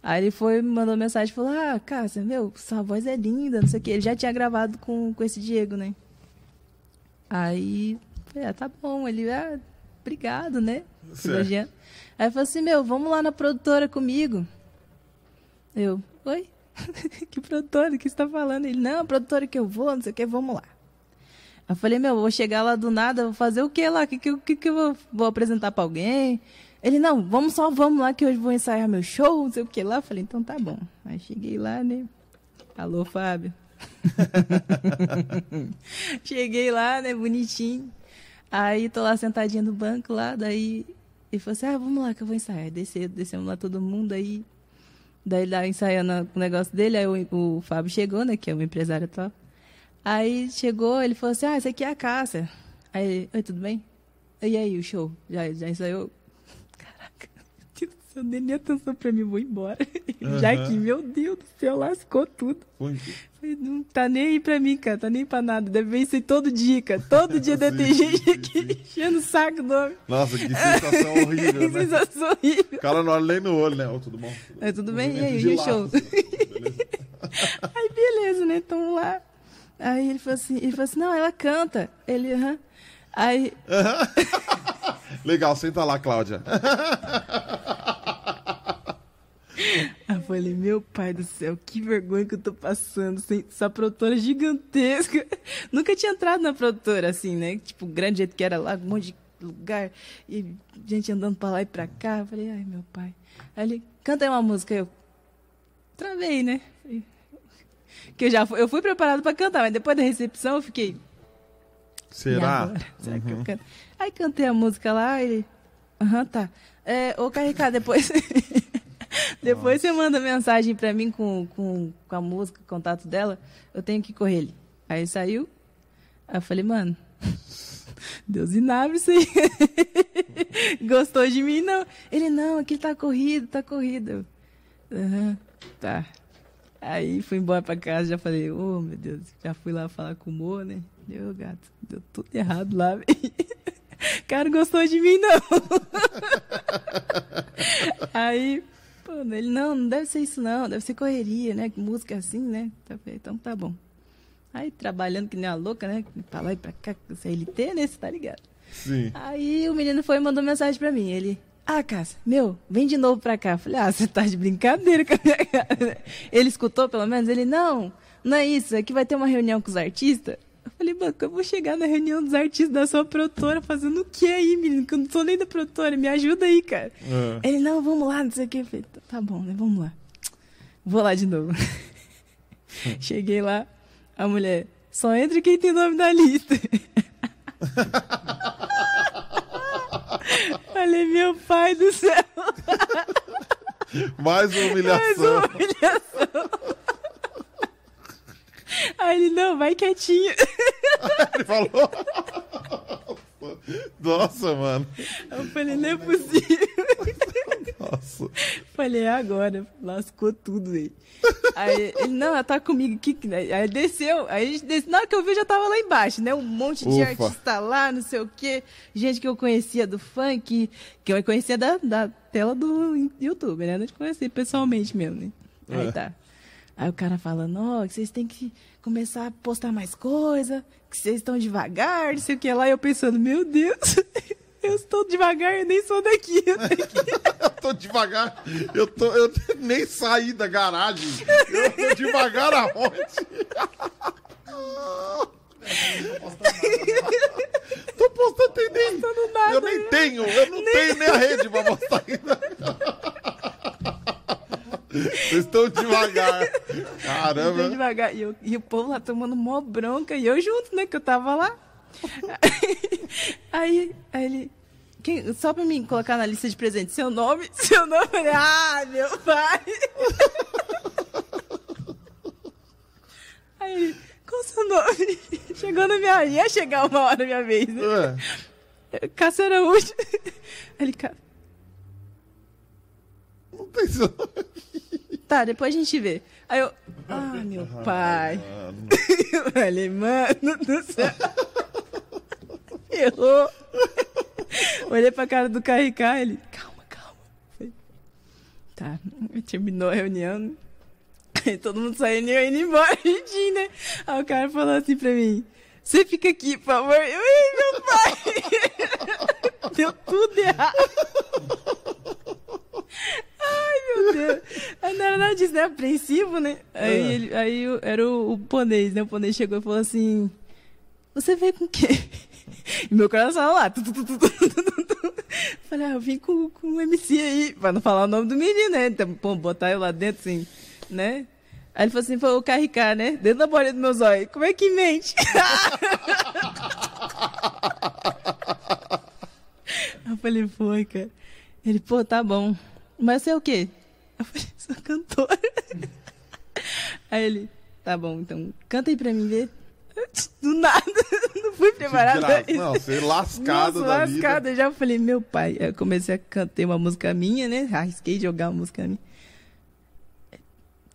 Aí ele foi, me mandou mensagem e falou: Ah, Cássia, meu, sua voz é linda, não sei o quê. Ele já tinha gravado com, com esse Diego, né? Aí, ah, tá bom. Ele, ah, obrigado, né? Elogiando. Aí falou assim: Meu, vamos lá na produtora comigo. Eu, oi? que produtora? O que você tá falando? Ele, não, produtora que eu vou, não sei o que, vamos lá. Aí eu falei, meu, vou chegar lá do nada, vou fazer o que lá? O que, que, que, eu vou, vou apresentar pra alguém? Ele, não, vamos só, vamos lá que hoje vou ensaiar meu show, não sei o que lá. Eu falei, então tá bom. Aí cheguei lá, né? Alô, Fábio. cheguei lá, né, bonitinho. Aí tô lá sentadinha no banco lá, daí ele falou assim, ah, vamos lá que eu vou ensaiar. Desceu, descemos lá todo mundo, aí Daí ele lá ensaiando o negócio dele, aí o, o Fábio chegou, né? Que é o empresário atual. Aí chegou, ele falou assim, ah, esse aqui é a Cássia. Aí, oi, tudo bem? E aí, o show? Já, já ensaiou? Não dei nem atenção pra mim, vou embora. Já Aham. que, meu Deus do céu, lascou tudo. Foi. Não tá nem aí pra mim, cara, tá nem pra nada. Deve ver isso aí todo dia, cara. Todo dia deve ter gente aqui enchendo o saco do homem. Nossa, que sensação horrível, Que né? sensação horrível. O cara não olha nem no olho, né? Tudo bom? É, tudo bem? E aí, o show? laço, beleza? Aí, beleza, né? Tamo lá. Aí ele falou assim, ele falou assim, não, ela canta. Ele, aham. Aí, Legal, senta lá, Cláudia. Eu falei, meu pai do céu, que vergonha que eu tô passando. sem- Essa produtora gigantesca. Nunca tinha entrado na produtora, assim, né? Tipo, grande jeito que era lá, um monte de lugar. E gente andando pra lá e pra cá. Eu falei, ai, meu pai. Aí ele, canta aí uma música. Eu travei, né? Que eu já fui, eu fui preparado pra cantar, mas depois da recepção eu fiquei, Será? Será que eu canto? Aí cantei a música lá e. Aham, tá. É, ô, Caricá, depois. depois você manda mensagem pra mim com, com, com a música, o contato dela. Eu tenho que correr ele. Aí saiu. Aí eu falei, mano. Deus e nave isso aí. Gostou de mim? Não. Ele, não, aqui tá corrido, tá corrido. Eu, Aham, tá. Aí fui embora pra casa, já falei, ô meu Deus, já fui lá falar com o Mo, né? Deu gato, deu tudo errado lá, velho. O cara gostou de mim, não. Aí, pô, ele, não, não deve ser isso não, deve ser correria, né? Música assim, né? Falei, então tá bom. Aí, trabalhando que nem uma louca, né? Pra lá e pra cá, CLT, né? Você tá ligado? Sim. Aí o menino foi e mandou mensagem pra mim. Ele, ah, Cássia, meu, vem de novo pra cá. Eu falei, ah, você tá de brincadeira com a minha cara. Ele escutou pelo menos? Ele, não, não é isso, aqui vai ter uma reunião com os artistas. Eu falei, mano, eu vou chegar na reunião dos artistas da sua produtora fazendo o que aí, menino? Que eu não sou nem da produtora, me ajuda aí, cara. Ah. Ele, não, vamos lá, não sei o que. Eu falei, tá- bom, né? Vamos lá. Vou lá de novo. Cheguei lá, a mulher, só entra quem tem nome da lista. Falei, meu pai do céu, Mais uma mais humilhação. uma humilhação. Aí ele, não, vai quietinho. Ele falou. Nossa, mano. Eu falei, não é possível. Nossa. Falei, é agora. Lascou tudo aí. Aí ele, não, ela tá comigo que- Aí desceu. Aí a gente desceu. Na hora que eu vi, já tava lá embaixo, né? Um monte de Ufa. artista lá, não sei o quê. Gente que eu conhecia do funk, que eu conhecia da, da tela do YouTube, né? Não te conhecia pessoalmente mesmo, né? Aí É. tá. Aí o cara falando, ó, que vocês têm que começar a postar mais coisa, que vocês estão devagar, não sei o que lá. E eu pensando, meu Deus, eu estou devagar, eu nem sou daqui. Eu tô devagar. Eu, tô, eu nem saí da garagem. Eu tô devagar aonde? Tô postando, tem nem. Eu nem né? tenho, eu não tenho nem a rede pra postar ainda. Vocês estão devagar. Caramba. devagar. E, eu- e o povo lá tomando mó bronca. E eu junto, né? Que eu tava lá. Aí, aí ele. quem- só pra mim colocar na lista de presentes, seu nome, seu nome. Falei, ah, meu pai. Aí ele, qual o seu nome? Chegou na minha. Ia chegar uma hora minha vez, né? É, Cássio Araújo. Ele, "Cá- não tem seu tá, depois a gente vê. Aí eu, ah, meu pai. Mano. Eu falei, mano do céu. Errou. Olhei pra cara do KRK, ele, calma, calma. Falei, tá, terminou a reunião. Aí todo mundo saindo e eu indo embora, juntinho, né? Aí o cara falou assim pra mim, você fica aqui, por favor. Eu, ei, meu pai! Deu tudo errado. Ai, meu Deus. Aí, na verdade, disso, né? Apreensivo, né? Aí, Ah. ele, aí era o, o ponês, né? O ponês chegou e falou assim: Você veio com o quê? E meu coração lá. Tu, tu, tu, tu, tu, tu, tu, tu. Falei, ah, eu vim com, com um MC aí, pra não falar o nome do menino, né? Então, pô, botar eu lá dentro, assim, né? Aí ele falou assim, foi o KRK, né? Dentro da borda dos meus olhos. Como é que mente? eu falei, foi, cara. Ele, pô, tá bom. Mas você é o quê? Eu falei, sou cantora. Aí ele, tá bom, então canta aí pra mim ver. Do nada. Não fui preparada. Não, você lascada Nossa, da lascada. Já falei, meu pai. Eu comecei a cantar uma música minha, né? Arrisquei jogar uma música minha.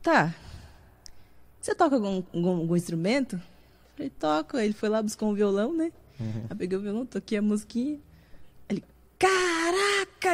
Tá. Você toca algum, algum, algum instrumento? Falei, toco. Aí ele foi lá, buscou um violão, né? Uhum. Aí peguei o violão, toquei a musiquinha.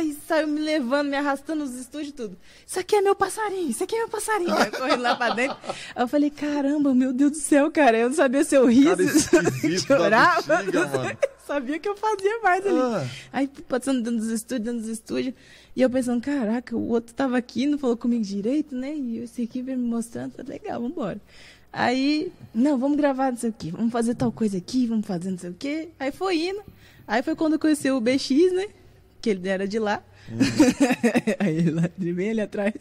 E saiu me levando, me arrastando nos estúdios e tudo. Isso aqui é meu passarinho, isso aqui é meu passarinho. Aí correndo lá pra dentro. Aí eu falei, caramba, meu Deus do céu, cara. Eu não sabia se eu ria, se chorava. bexiga, sabia que eu fazia mais ali. Ah. Aí passando dentro dos estúdios, dentro dos estúdios. E eu pensando, caraca, o outro tava aqui, não falou comigo direito, né? E esse aqui veio me mostrando, tá legal, vambora. Aí, não, vamos gravar não sei o quê, vamos fazer tal coisa aqui, vamos fazer não sei o quê. Aí foi indo. Aí foi quando eu conheci o BX, né? Que ele era de lá. Aí ele lá, de bem ali atrás.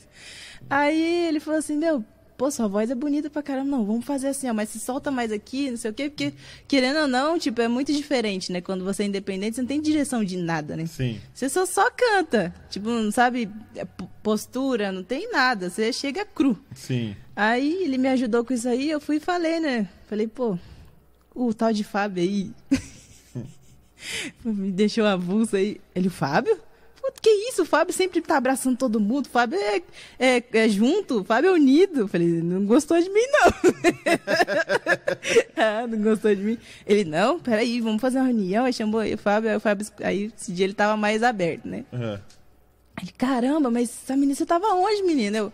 Aí ele falou assim, meu, pô, sua voz é bonita pra caramba. Não, vamos fazer assim, ó, mas se solta mais aqui, não sei o quê, porque, querendo ou não, tipo, é muito diferente, né? Quando você é independente, você não tem direção de nada, né? Sim. Você só, só canta. Tipo, não sabe é, postura, não tem nada. Você chega cru. Sim. Aí ele me ajudou com isso aí, eu fui e falei, né? Falei, pô, o tal de Fábio aí. me deixou avulso aí. Ele, o Fábio? Que isso? O Fábio sempre tá abraçando todo mundo. O Fábio é, é, é junto, o Fábio é unido. Falei, não gostou de mim, não. ah, não gostou de mim. Ele, não, peraí, vamos fazer uma reunião. Aí chamou aí o Fábio, aí o Fábio, aí esse dia ele tava mais aberto, né? Aham. Ele, caramba, mas essa menina, você tava onde, menina? Eu,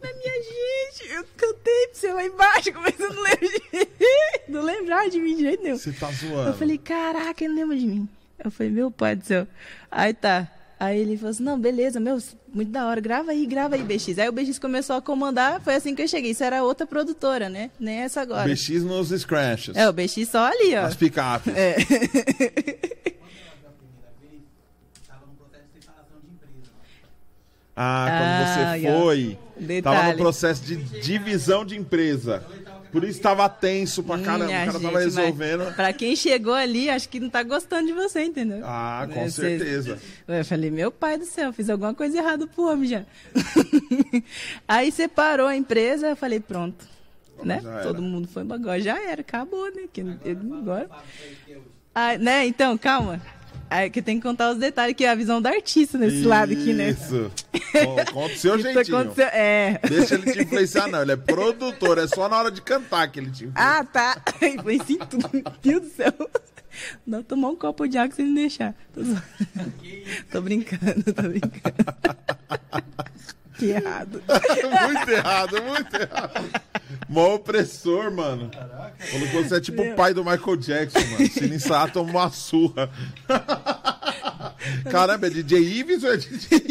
mas minha gente, eu cantei pra você lá embaixo, mas eu não lembro de Não lembrava de mim de jeito nenhum. Você tá zoando. Eu falei, caraca, ele não lembra de mim. Eu falei, meu pai do céu. Aí tá. Aí ele falou assim, não, beleza, meu, muito da hora, grava aí, grava aí, BX. Aí o BX começou a comandar, foi assim que eu cheguei. Isso era outra produtora, né? Nem essa agora. BX nos scratches. É, o BX só ali, ó. Nas picapes. É. Estava no processo de separação de empresa. Ah, quando Ah, você foi, Detalhe. tava no processo de divisão de empresa. Por isso tava tenso pra caramba. Minha o cara tava Hum, gente, resolvendo. Pra quem chegou ali, acho que não tá gostando de você, entendeu? Ah, com Né, certeza. Eu falei, meu pai do céu, fiz alguma coisa errada pro homem já. Aí separou a empresa, eu falei, pronto. Né? já era. Todo mundo foi agora já era, acabou, né? Que, agora. Ah, né? Então, calma. Aí que tem que contar os detalhes, que é a visão da artista nesse lado aqui, né? Isso. Conta o seu Isso jeitinho. aconteceu- É. Deixa ele te influenciar, não. Ele é produtor, é só na hora de cantar que ele te influencia. Ah, tá. Influencia em tudo. Meu Deus do céu. Não, tomar um copo de água sem me deixar. Tô, tô brincando, tô brincando. Que errado. muito errado, muito errado. Mó opressor, mano. Falou que você é tipo o pai do Michael Jackson, mano. Se não ensaiar, toma uma surra. Caramba, é DJ Ives ou é DJ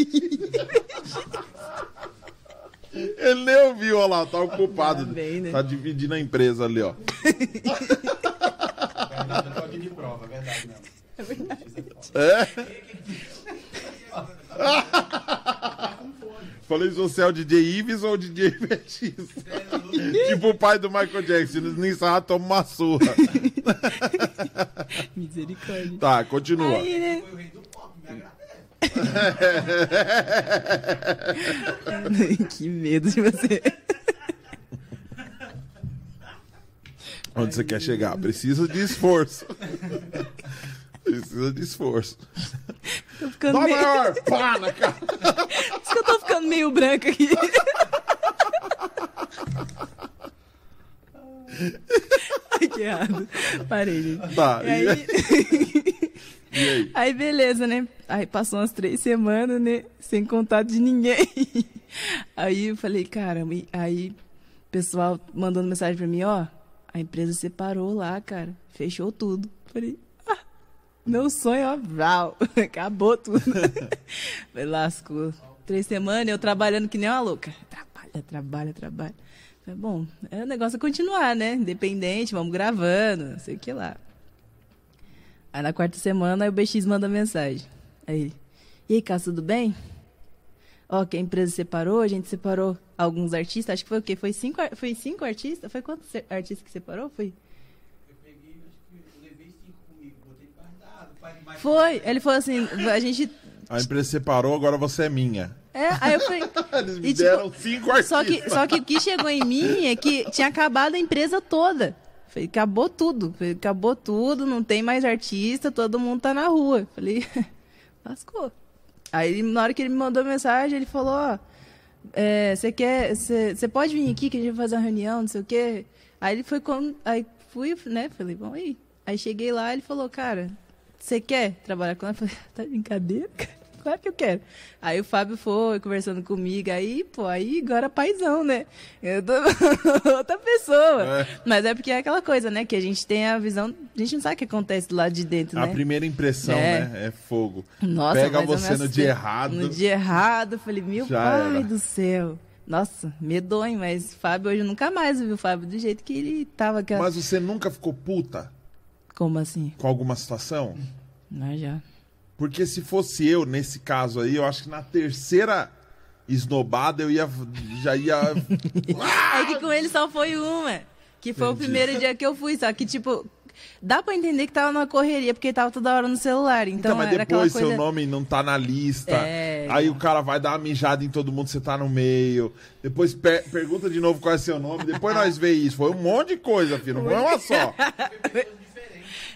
Ele nem ouviu, olha lá, tá ocupado. Tá bem, né? Tá dividindo a empresa ali, ó. Verdade, eu tô aqui de prova, é verdade mesmo. É? Falei se você é o DJ Ives ou o DJ VX. tipo o pai do Michael Jackson. Não ensaiar, toma uma surra. Misericórdia. Tá, continua. Aí, né? Foi o rei do pop, me agradece. que medo de você. Onde você quer chegar? Precisa de esforço. Precisa de esforço. Tô ficando Dá meio... maior! Pá, na cara. Isso que eu tô ficando meio branca aqui. Ai, que errado. Parei, gente. Tá, E aí... E aí? Aí beleza, né? Aí passou umas três semanas, né? Sem contato de ninguém. Aí eu falei, caramba, aí o pessoal mandando mensagem pra mim, ó, a empresa separou lá, cara. Fechou tudo. Falei, meu sonho, ó, vrau, acabou tudo. Falei, lascou. Três semanas, eu trabalhando que nem uma louca. Trabalha, trabalha, trabalha. Falei, bom, é o negócio é continuar, né? Independente, vamos gravando, sei o que lá. Aí na quarta semana, o BX manda mensagem. Aí e aí, Cássio, tudo bem? Ó, que a empresa separou, a gente separou alguns artistas, acho que foi o quê? Foi cinco, foi cinco artistas? Foi quantos artistas que separou? Foi? Eu peguei, acho que eu levei cinco comigo, botei guardado, pai de mais. Foi! Ele falou assim, a gente... A empresa separou, agora você é minha. É, aí eu falei... Eles me E, tipo, deram cinco artistas. Só que, só que o que chegou em mim é que tinha acabado a empresa toda. Falei, acabou tudo. Falei, acabou tudo, não tem mais artista, todo mundo tá na rua. Falei, lascou. Aí, na hora que ele me mandou mensagem, ele falou, ó, é, você quer, você pode vir aqui que a gente vai fazer uma reunião, não sei o quê. Aí ele foi com, aí fui, né, falei, bom, aí. Aí cheguei lá, ele falou, cara, você quer trabalhar com ela? Eu falei, tá de brincadeira, cara? Claro que eu quero. Aí o Fábio foi conversando comigo, aí, pô, aí agora paizão, né? Eu tô outra pessoa. É. Mas é porque é aquela coisa, né? Que a gente tem a visão, a gente não sabe o que acontece do lado de dentro, A né? primeira impressão, É. né? É fogo. Nossa, Pega você no dia errado. No dia errado, eu falei, meu Já pai era. do céu. Nossa, medonho, mas Fábio hoje nunca mais vi o Fábio do jeito que ele tava. Que... Mas você nunca ficou puta Como assim? com alguma situação? Mas já. Porque se fosse eu, nesse caso aí, eu acho que na terceira esnobada eu ia. Já ia. É que com ele só foi uma. Que foi o Entendi. primeiro dia que eu fui. Só que, tipo, dá pra entender que tava numa correria, porque tava toda hora no celular. Então, Então, mas depois coisa. seu nome não tá na lista. É. Aí o cara vai dar uma mijada em todo mundo, você tá no meio. Depois per- pergunta de novo qual é seu nome. Depois nós vê isso. Foi um monte de coisa, filho. Não foi uma só.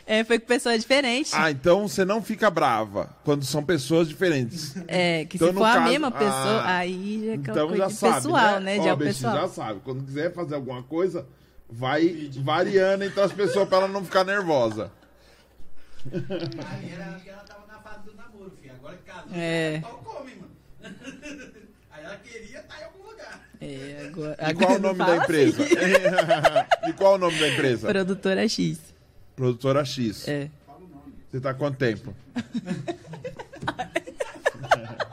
É, foi com pessoas diferentes. Ah, então você não fica brava quando são pessoas diferentes. É, que Então, se for a caso- mesma pessoa, Ah, aí já é Então coisa já de sabe, pessoal, né? né? Ó, Já é o Bexi, pessoal. já sabe. Quando quiser fazer alguma coisa, vai variando entre as pessoas pra ela não ficar nervosa. Aí ela, ela tava na fase do namoro, filho. Agora que casou, É. ela só come, mano. Aí ela queria estar em algum lugar. É, agora, E qual o agora não nome da fala empresa? assim. e qual o nome da empresa? Produtora X. Produtora X. É. Você tá quanto tempo?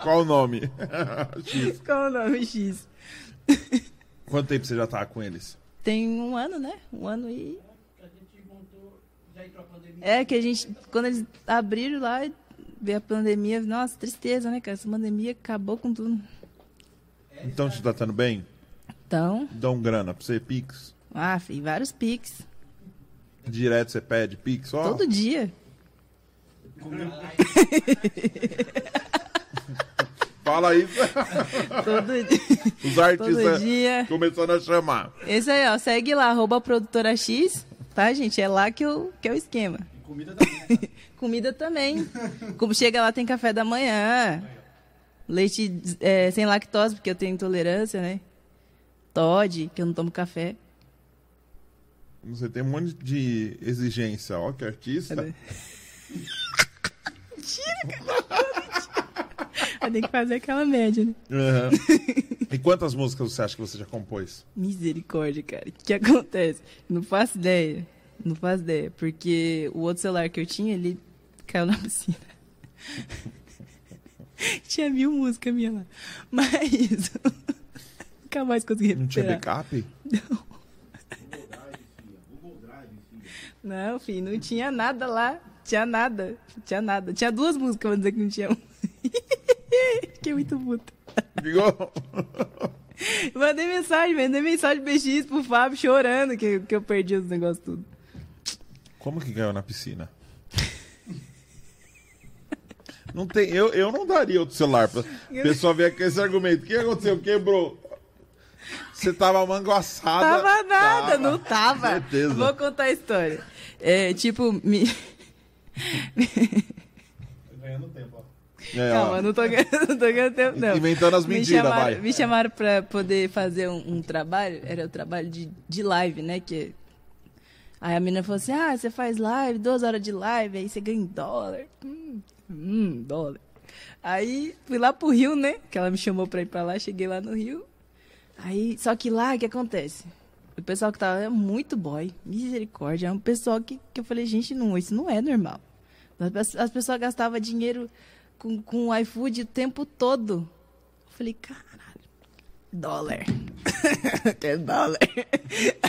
qual o nome? X. Qual o nome X? Quanto tempo você já tá com eles? Tem um ano, né? Um ano e. A gente montou, já entrou a pandemia. É que a gente, quando eles abriram lá, veio a pandemia, nossa, tristeza, né, cara? Essa pandemia acabou com tudo. Então te tratando bem? Então, Dão grana pra você, Pix? ah, fiz vários piques. Direto você pede Pix? Ó, Todo dia. fala isso. Todo dia. Os Todo artistas dia. começando a chamar. Esse aí, ó, segue lá, arroba produtora X, tá, gente? É lá que, eu, que é o esquema. Comida também. Comida também. Como chega lá, tem café da manhã. Leite é, sem lactose, porque eu tenho intolerância, né? Todd, que eu não tomo café. Você tem um monte de exigência. Ó, que artista. Cadê? Eu tenho que fazer aquela média, né? Aham. E quantas músicas você acha que você já compôs? Misericórdia, cara. O que acontece? Não faço ideia. Não faço ideia. Porque o outro celular que eu tinha, ele caiu na piscina. tinha mil músicas minha lá. Mas. Nunca mais consegui Não tinha backup? Não, filho, não tinha nada lá. Tinha nada. Tinha nada. Tinha duas músicas, vou dizer que não tinha uma. Fiquei muito puta. Ficou? Mandei mensagem, mandei mensagem BX pro Fábio chorando que, que eu perdi os negócios tudo. Como que caiu na piscina? Não tem, eu, eu não daria outro celular. Pra... A pessoa vem com esse argumento. O que aconteceu? Quebrou. Você tava manguaçada. Tava nada, Tava. não tava. Certeza. Vou contar a história. É, tipo, me... Ganhando tempo, ó. É, ó. Calma, não tô ganhando, não tô ganhando tempo, não. Inventando as Me mentiras, chamaram, vai. me chamaram pra poder fazer um, um trabalho, era o trabalho de, de live, né? Que... Aí a menina falou assim: ah, você faz live, duas horas de live, aí você ganha em dólar. Hum, hum, dólar. Aí fui lá pro Rio, né? Que ela me chamou pra ir pra lá, cheguei lá no Rio. Aí, só que lá, o que acontece? O pessoal que tava é muito boy, misericórdia. É um pessoal que, que eu falei, gente, não, isso não é normal. As, as pessoas gastavam dinheiro com, com o iFood o tempo todo. Eu falei, caralho, dólar. Quer dólar?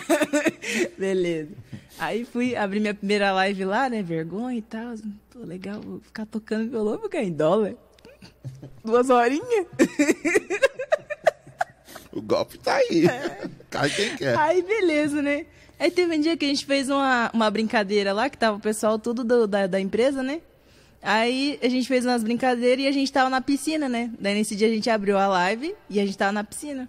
Beleza. Aí fui abrir minha primeira live lá, né? Vergonha e tal. Pô, legal, vou ficar tocando violão, vou ganhar em dólar. Duas horinhas. O golpe tá aí. Cai quem quer. Aí, beleza, né? Aí teve um dia que a gente fez uma, uma brincadeira lá, que tava o pessoal tudo do- da, da empresa, né? Aí a gente fez umas brincadeiras e a gente tava na piscina, né? Daí nesse dia a gente abriu a live e a gente tava na piscina.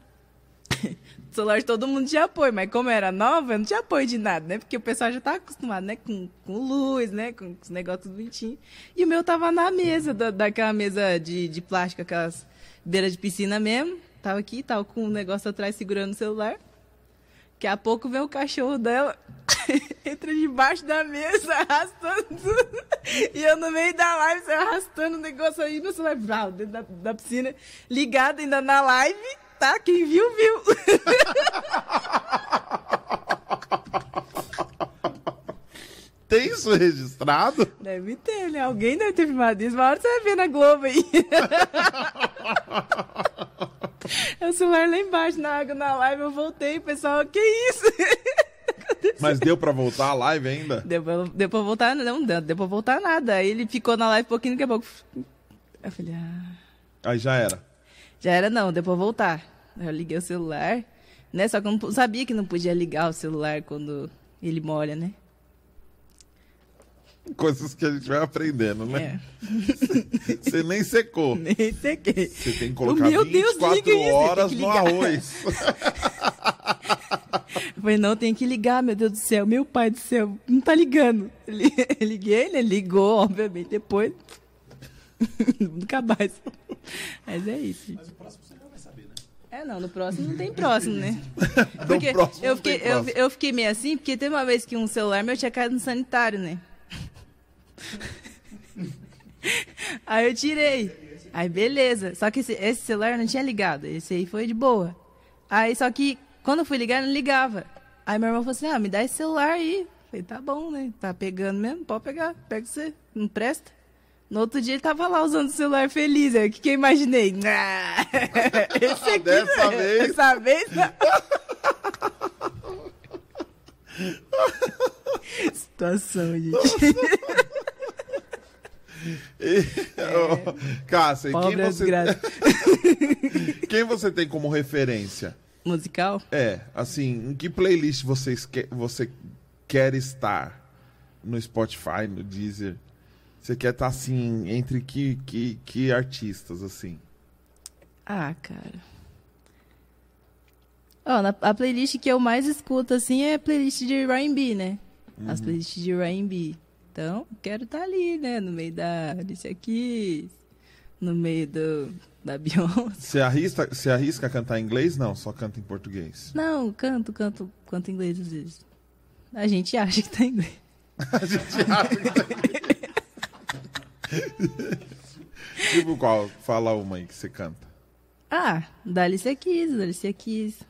celular de todo mundo tinha apoio, mas como era nova, eu não tinha apoio de nada, né? Porque o pessoal já tá acostumado, né? Com, com luz, né? Com os negócios bonitinhos. E o meu tava na mesa, da, daquela mesa de, de plástico, aquelas beiras de piscina mesmo. Tava aqui, tava com o negócio atrás segurando o celular. Daqui a pouco vem o cachorro dela, entra debaixo da mesa, arrastando tudo. E eu no meio da live, você arrastando o negócio aí no celular, dentro da, da piscina, ligado ainda na live, tá? Quem viu, viu. Tem isso registrado? Deve ter, né? Alguém deve ter filmado isso. Uma hora você vai ver na Globo aí. É o celular lá embaixo na água, na live, eu voltei, pessoal, que isso? Mas deu pra voltar a live ainda? Deu pra, deu pra voltar, não, deu, deu pra voltar nada. Aí ele ficou na live um pouquinho, daqui a pouco... Eu falei, ah... Aí já era. Já era não, deu pra voltar. Eu liguei o celular, né? Só que eu não sabia que não podia ligar o celular quando ele molha, né? Coisas que a gente vai aprendendo, né? É. Você nem secou. Nem sequei. Você tem que colocar Meu Deus, 24 liga isso, horas no arroz. Eu falei, não, tem que ligar, meu Deus do céu. Meu pai do céu, não tá ligando. Li- Liguei, ele ligou, obviamente, depois. Nunca mais. Mas é isso. gente. Mas o próximo você já vai saber, né? É, não, no próximo não tem próximo, né? Porque próximo eu não fiquei, eu, eu fiquei meio assim, porque teve uma vez que um celular meu tinha caído no sanitário, né? Aí eu tirei. Aí beleza. Só que esse, esse celular não tinha ligado. Esse aí foi de boa. Aí só que quando eu fui ligar, não ligava. Aí meu irmão falou assim: ah, me dá esse celular aí. Falei, tá bom, né? Tá pegando mesmo? Pode pegar. Pega você. Não presta? No outro dia ele tava lá usando o celular feliz. Aí o que, que eu imaginei? Ah, esse aqui, Dessa né? vez. Dessa vez não. Situação, gente. Ô, Cássia, e quem Pobre você, quem você tem como referência? Musical? É, assim, em que playlist vocês que, você quer estar? No Spotify, no Deezer? Você quer estar, assim, entre que, que, que artistas, assim? Ah, cara. Ó, a playlist que eu mais escuto, assim, é a playlist de R&B, né? As playlists de R&B. Então, quero estar ali, né? No meio da Alicia Keys, no meio do, da Beyoncé. Você arrisca, você arrisca cantar em inglês? Não, só canta em português. Não, canto, canto, canto inglês às vezes. A gente acha que tá em inglês. A gente acha que Tipo qual? Fala uma aí que você canta. Ah, da Alicia Keys, da Alicia Keys.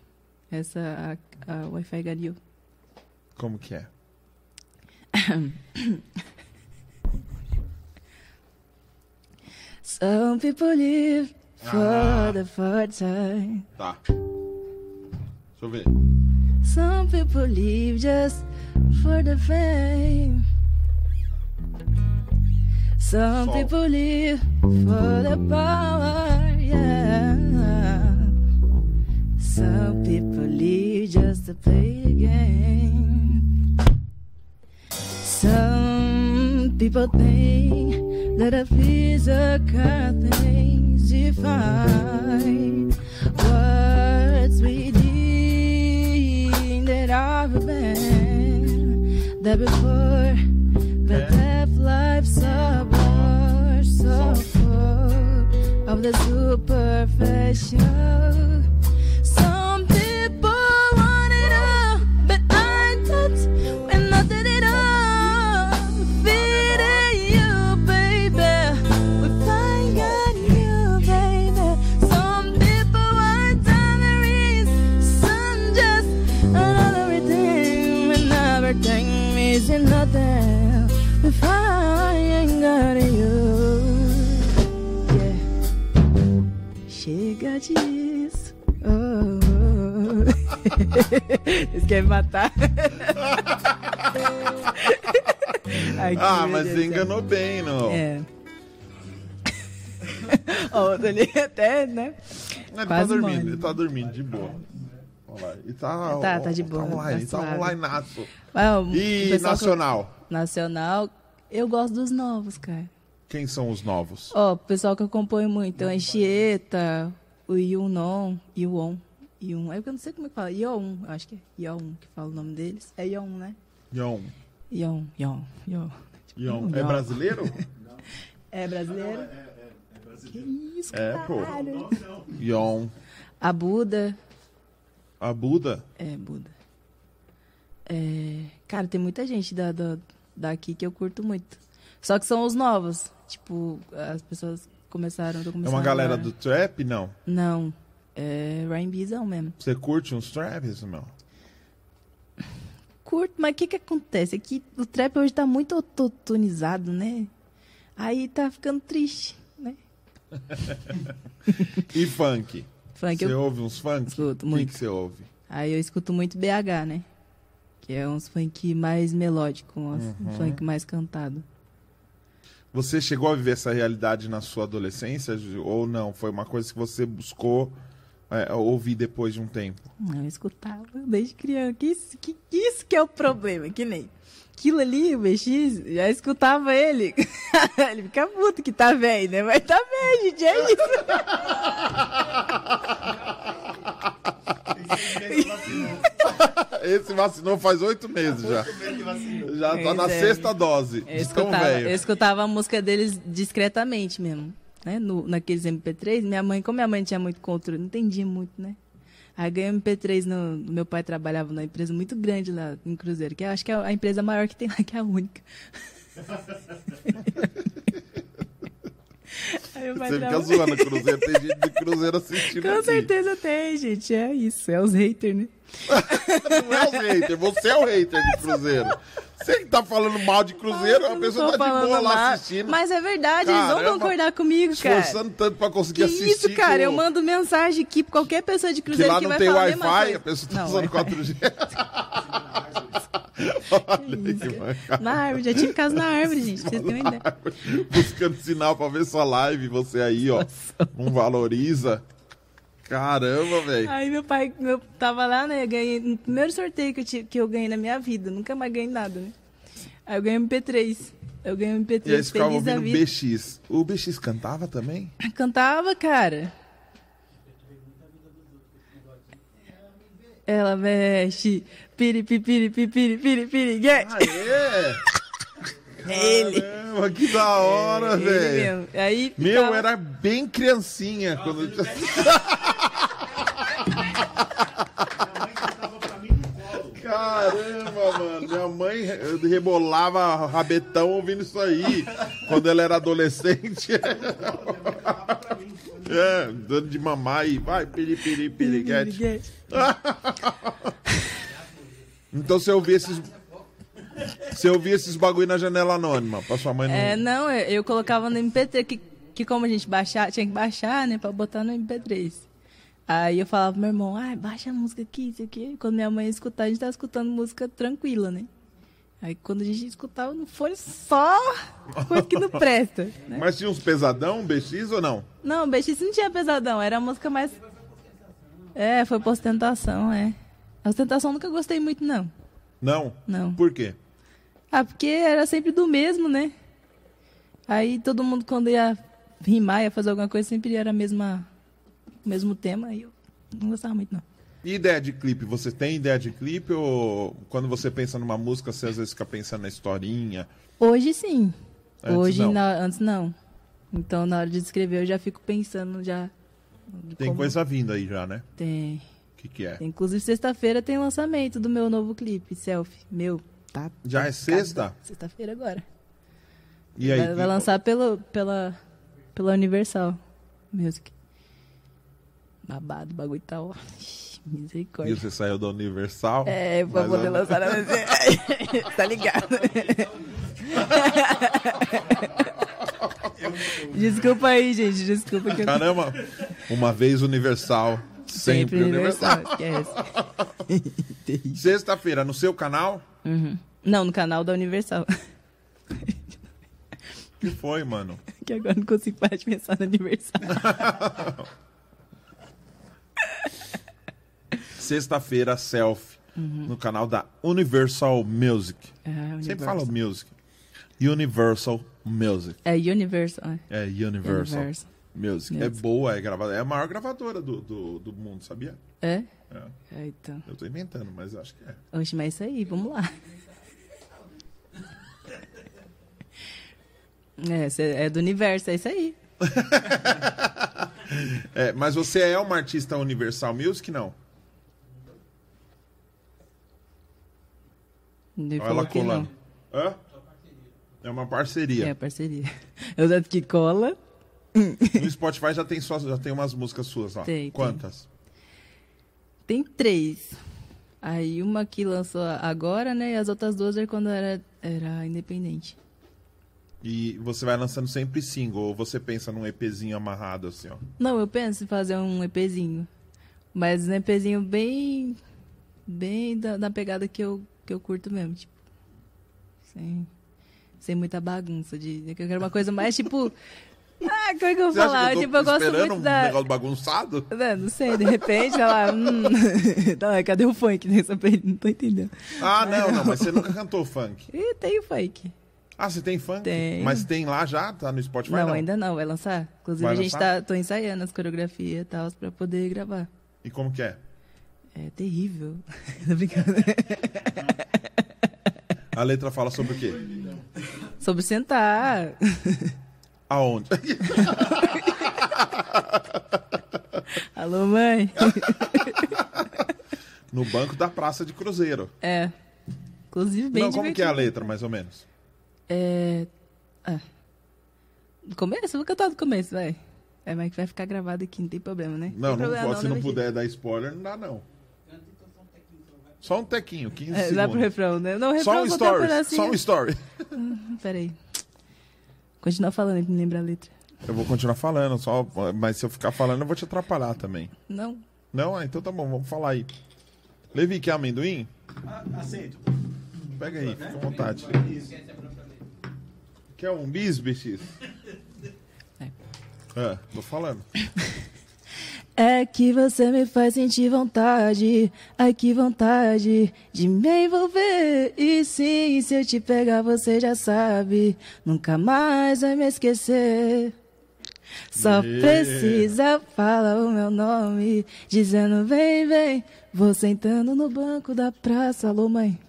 Essa, a, a Wi-Fi Gario. Como que é? Some people live for Ah. the first time. Tá. Deixa eu ver. Some people live just for the fame. Some Sol. people live for the power, yeah. Some people live just to play people think that a physical things define what's within that are a band that before the death life suburb so full of the superficial. Eles querem me matar. Ai, Ah, mas Deus você enganou bem, não. É. Ó, o ali até, né? Ele tá dormindo, morre. ele tá dormindo, de boa. E tá, Tá, tá de boa, Tá online, tá tá online nato. O E nacional? Nacional, eu gosto dos novos, cara. Quem são os novos? Ó, o pessoal que eu acompanho muito, então, Anchieta, o Yunon, Yuon, Ion. É porque eu não sei como é que fala. Ion, eu acho que é Ion que fala o nome deles. É Ion, né? Yon. Ion, Ion, Ion. Yon. É Yon. brasileiro? É brasileiro? Que isso, É, pô. caralho. Yon. A Buda. A Buda? É, Buda. É, cara, tem muita gente da, da, daqui que eu curto muito. Só que são os novos. Tipo, as pessoas começaram. tô É uma galera agora. do trap? Não. Não. É R&Bzão mesmo. Você curte uns traps, não? Curto, mas o que que acontece? É que o trap hoje tá muito autotunizado, né? Aí tá ficando triste, né? E funk? Funk, Você eu... ouve uns funk? Escuto O que muito. que você ouve? Aí eu escuto muito BH, né? Que é uns funk mais melódico, uns Uhum. funk mais cantado. Você chegou a viver essa realidade na sua adolescência ou não? Foi uma coisa que você buscou é, ouvir depois de um tempo? Não, eu escutava desde criança. Que isso que, que isso que é o problema, que nem. Aquilo ali, o BX, já escutava ele. ele fica puto que tá velho, né? Mas tá velho, gente, é isso. Esse vacinou faz oito meses já. Já tá na é. sexta dose. Eu escutava, eu escutava a música deles discretamente mesmo. Né? No, naqueles MP3, minha mãe, como minha mãe tinha muito controle, não entendia muito, né? Aí ganhei um MP3 no. Meu pai trabalhava numa empresa muito grande lá em Cruzeiro, que eu acho que é a empresa maior que tem lá, que é a única. Você fica zoando Cruzeiro. Tem gente de Cruzeiro assistindo Com aqui. certeza tem, gente. É isso, é os haters, né? Não é os haters, você é o hater de Cruzeiro. Você que tá falando mal de Cruzeiro, Eu a pessoa tá de boa lá assistindo. Mas é verdade, eles vão Caramba, concordar comigo, cara. Esforçando tanto pra Que conseguir assistir. isso, cara? que Eu o- mando mensagem aqui pra qualquer pessoa de Que Cruzeiro lá que não vai tem falar a Wi-Fi, coisa. a pessoa tá Não, usando Wi-Fi. 4G. Olha que mancada. Na árvore, já tive casa na árvore, gente, vocês terem uma ideia. Buscando sinal pra ver sua live, você aí, ó. Não valoriza. Caramba, velho. Aí meu pai, meu, tava lá, né, eu ganhei, no primeiro sorteio que eu, tive, que eu ganhei na minha vida, nunca mais ganhei nada, né. Aí eu ganhei um MP3, eu ganhei um MP3 E aí você ficava ouvindo. BX. O BX cantava também? Cantava, cara. Ela mexe, piri, piri, piri, piri, piri, piri, get. Aê! É ele. Caramba, que da hora, Ele velho. Aí Meu, ficava- era bem criancinha quando eu. Caramba, mano. Minha mãe re- rebolava rabetão ouvindo isso aí. Quando ela era adolescente. É, dando de mamar e vai, piri, piri, piriguete. Então você ouvia esses. Você ouvia esses bagulho na janela anônima, pra sua mãe não. É, não, eu, eu colocava no MP3, que, que como a gente baixar, tinha que baixar, né, pra botar no MP3. Aí eu falava pro meu irmão, ai, baixa a música aqui, isso aqui. Quando minha mãe escutar, a gente tava escutando música tranquila, né? Aí quando a gente escutava no fone, só coisa que não presta. Né? Mas tinha uns pesadão, BX ou não? Não, BX não tinha pesadão, era a música mais. É, foi pra ostentação, é. A ostentação nunca gostei muito, não. Não? Não. Por quê? Ah, porque era sempre do mesmo, né? Aí todo mundo, quando ia rimar, ia fazer alguma coisa, sempre era a mesma, o mesmo tema. Aí eu não gostava muito, não. E ideia de clipe? Você tem ideia de clipe ou quando você pensa numa música, você às vezes fica pensando na historinha? Hoje sim. Antes Hoje não. na- antes não. Então na hora de escrever eu já fico pensando já. Tem como- coisa vindo aí já, né? Tem. Que, que é? Inclusive sexta-feira tem lançamento do meu novo clipe, selfie. Meu, tá. Já é sexta? Sexta-feira agora. E aí? vai, vai lançar pelo, pela, pela Universal Music. Babado, o bagulho tá ó. Ixi, E Misericórdia. você saiu da Universal? É, pra poder eu- lançar na Tá ligado? Desculpa aí, gente. Desculpa que eu Caramba, uma vez Universal, sempre, Universal. Esquece. Sexta-feira, no seu canal? Uhum. Não, no canal da Universal. O que foi, mano? Que agora não consigo parar de pensar no Universal. Sexta-feira, selfie, no canal da Universal Music. Ah, Sempre Universal. fala music. Universal Music. É Universal. é. É Universal. Universal. Music. É Music. boa, é gravada. É a maior gravadora do, do, do mundo, sabia? É? É. É, então. Eu tô inventando, mas acho que é. Oxe, mas é isso aí, vamos lá. É, é do universo, é isso aí. É, mas você é uma artista Universal Music, não? Ele Olha ela que não. colando. Hã? É uma parceria. É, parceria. Eu tanto que cola. No Spotify já tem, suas, já tem umas músicas suas lá. Tem, tem. Quantas? Tem três. Aí uma que lançou agora, né? E as outras duas era quando era, era independente. E você vai lançando sempre single, ou você pensa num EPzinho amarrado assim, ó. Não, eu penso em fazer um EPzinho. Mas um EPzinho bem. Bem da, da pegada que eu, que eu curto mesmo. Tipo. Sem, sem muita bagunça. De, eu quero uma coisa mais tipo. Ah, como é que eu vou Você falar? eu tipo, eu gosto muito um da. negócio bagunçado? Não, não sei, de repente, ela. Hum, tá, cadê o funk nessa pergunta? Não tô entendendo. Ah, não, não, mas você nunca cantou funk. E tem funk. Ah, você tem funk? Tenho. Mas tem lá já? Tá no Spotify? não, Não, ainda não, vai lançar. Inclusive, Vai a gente lançar? tá. tô ensaiando as coreografias e tal pra poder gravar. E como que é? É terrível. tô brincando. A letra fala sobre o quê? Sobre sentar. Aonde? Alô, mãe? No banco da Praça de Cruzeiro. É. Inclusive, bem não, como que é a divertido. letra, mais ou menos? É. Ah. Do começo? Eu vou cantar do começo, vai. É, mas que vai ficar gravado aqui, não tem problema, né? Não, não problema, pode, se não né, puder dar spoiler, não dá não. Só um tequinho, 15 É, vai pro segundos. refrão, né? Não, refrão Só um story, só um story. Peraí. Continua falando pra me lembrar a letra. Eu vou continuar falando, só, mas se eu ficar falando eu vou te atrapalhar também. Não. Não? Ah, então tá bom, vamos falar aí. Levi, quer amendoim? Ah, aceito. Pega aí, fica à vontade. Quer um bis, BX? É. É, tô falando. É que você me faz sentir vontade, ai que vontade de me envolver. E sim, se eu te pegar, você já sabe, nunca mais vai me esquecer. Só Yeah. precisa falar o meu nome, dizendo vem, vem. Vou sentando no banco da praça, alô mãe.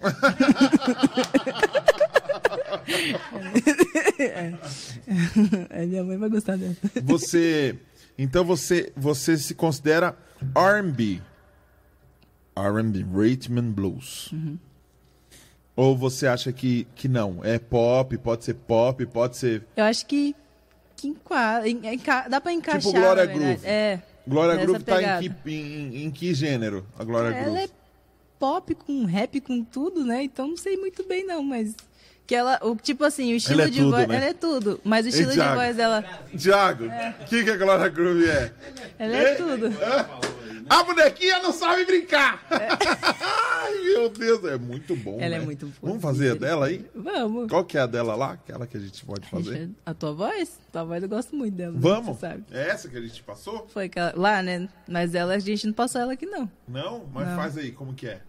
é. Minha mãe vai gostar dessa. Você. Então você, você se considera R&B. R&B, Rhythm Blues. Uhum. Ou você acha que, que não? É pop, pode ser pop, pode ser. Eu acho que, que enquadra, en- enca- dá pra encaixar. Tipo Glória. Groove. É. Glória Groove tá em que, em, em que gênero? A Glória Ela Groove. é pop com rap com tudo, né? Então não sei muito bem não, mas que ela, o tipo assim, o estilo é de tudo, voz, né? ela é tudo, mas o estilo de Thiago? voz dela, Tiago, o que, que a Glória Groove é? ela é tudo. A bonequinha não sabe brincar! Ai, meu Deus, é muito bom. Ela é né? muito Vamos fazer a dela aí? Vamos. Qual que é a dela lá? Aquela que a gente pode fazer? A tua voz? Tua voz eu gosto muito dela. Vamos? Sabe. É essa que a gente passou? Foi aquela, lá, né? Mas ela, a gente não passou ela aqui não. Não? Mas Não. faz aí, como que é?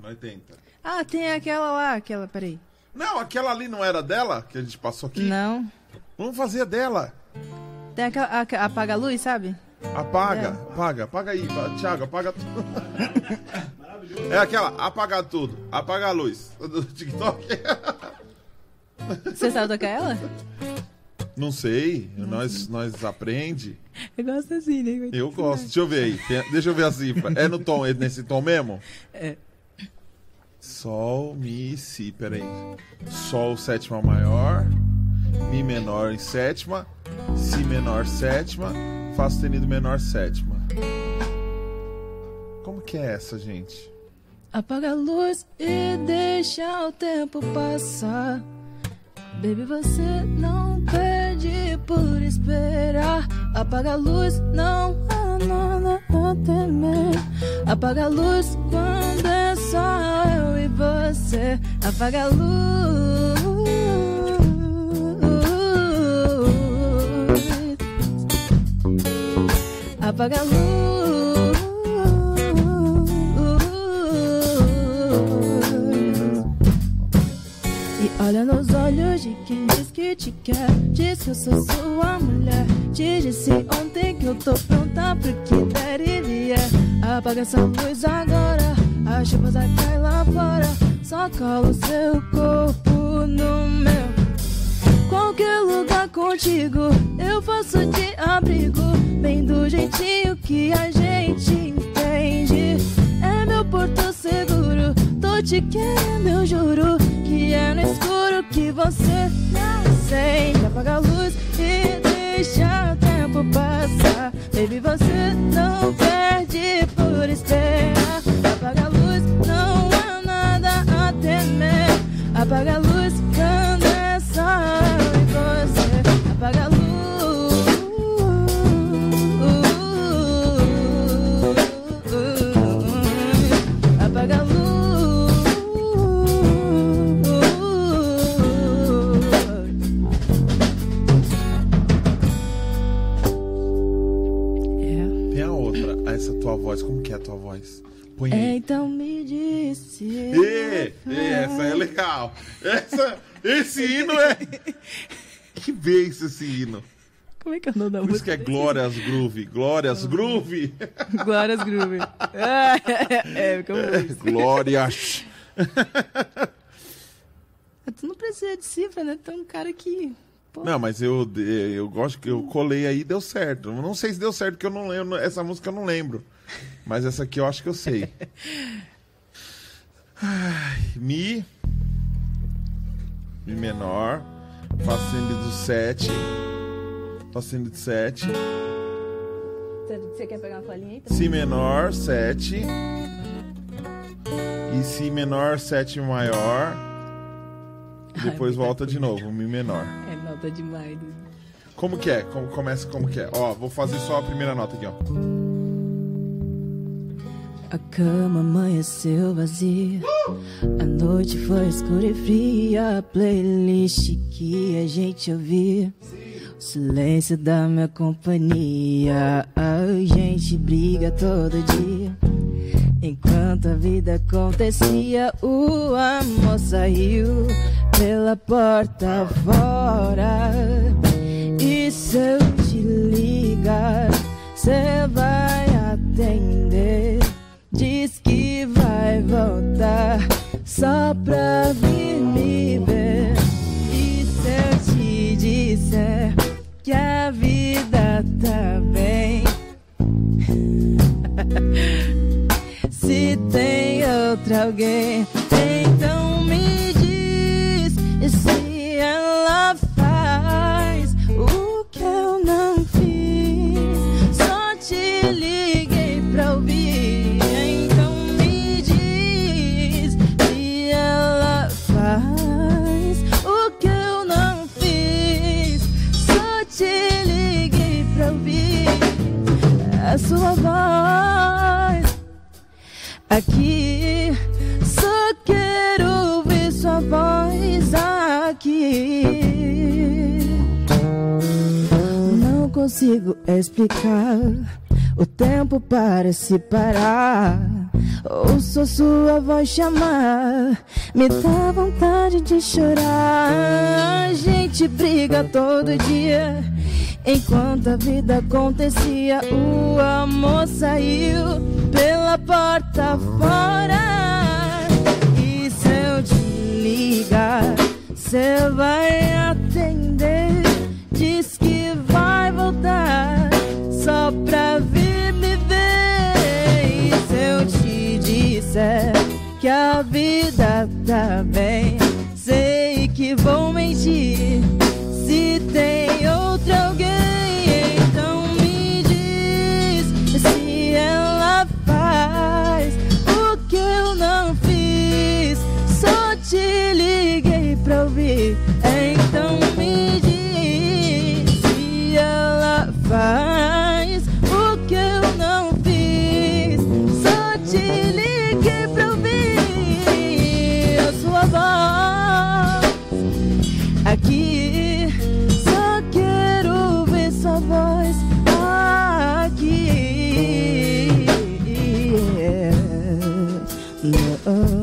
Nós tenta. Ah, tem aquela lá, aquela, peraí. Não, aquela ali não era dela que a gente passou aqui? Não. Vamos fazer a dela. Tem aquela, a- apaga a luz, sabe? Apaga, É. apaga, apaga aí, Thiago, apaga tudo. É aquela, apagar tudo, apaga a luz do TikTok. Você sabe tocar ela? Não sei, nós, nós aprende. Eu gosto assim, né? Eu gosto. Deixa eu ver aí. Deixa eu ver a cifra. É no tom, é nesse tom mesmo? É. Sol, Mi, Si, peraí. Sol, sétima maior. Mi menor em sétima. Si menor, sétima. Fá sustenido menor, sétima. Como que é essa, gente? Apaga a luz e deixa o tempo passar. Baby, você não perde por esperar. Apaga a luz, não há nada a temer. Apaga a luz quando é só eu e você. Apaga a luz. Apaga a luz. E olha nos olhos de quem diz que te quer. Diz que eu sou sua mulher. Te disse ontem que eu tô pronta pro que der e vier. Apaga essa luz agora. A chuva vai cair lá fora. Só cola o seu corpo no meu. Qualquer lugar contigo, eu faço de abrigo. Bem do jeitinho que a gente entende. É meu porto seguro. Tô te querendo, eu juro. Que é no escuro que você me acende. Apaga a luz e deixa o tempo passar. Baby, você não perde por esperar. Põe aí. Então me disse. Ê, ê, essa é legal. Essa, esse hino é. Que vez esse hino? Como é que é o nome da Por isso que música? é Glórias Groove. Glórias Groove. Glórias Groove. Ah, é, como isso. Glórias. Tu não precisa de cifra, né? Tem um cara que. Pô, Não, mas eu, eu gosto que eu colei aí e deu certo. Não sei se deu certo, porque eu não lembro. Essa música eu não lembro. Mas essa aqui eu acho que eu sei. Ai, Mi. Mi menor. Fá sustenido do 7. Fá sustenido do 7. Você quer pegar uma folhinha aí? Si menor, 7. E Si menor, 7 maior. Depois volta de novo, Mi menor. É nota demais. Como que é? Como começa como que é? Ó, vou fazer só a primeira nota aqui, ó. A cama amanheceu vazia. A noite foi escura e fria. A playlist que a gente ouvia. O silêncio da minha companhia. A gente briga todo dia. Enquanto a vida acontecia, o amor saiu pela porta fora. E se eu te ligar, cê vai atender. Vai voltar só pra vir me ver. E se eu te disser que a vida tá bem? Se tem outra alguém, sua voz aqui. Só quero ouvir sua voz aqui. Não consigo explicar. O tempo parece parar. Ouço sua voz chamar. Me dá vontade de chorar. A gente briga todo dia. Enquanto a vida acontecia, o amor saiu pela porta fora. E se eu te ligar, você vai atender. Diz que vai voltar só pra vir disser que a vida tá bem, sei que vou mentir. Se tem outra alguém, então me diz se ela faz o que eu não fiz. Só te liguei pra ouvir, Não,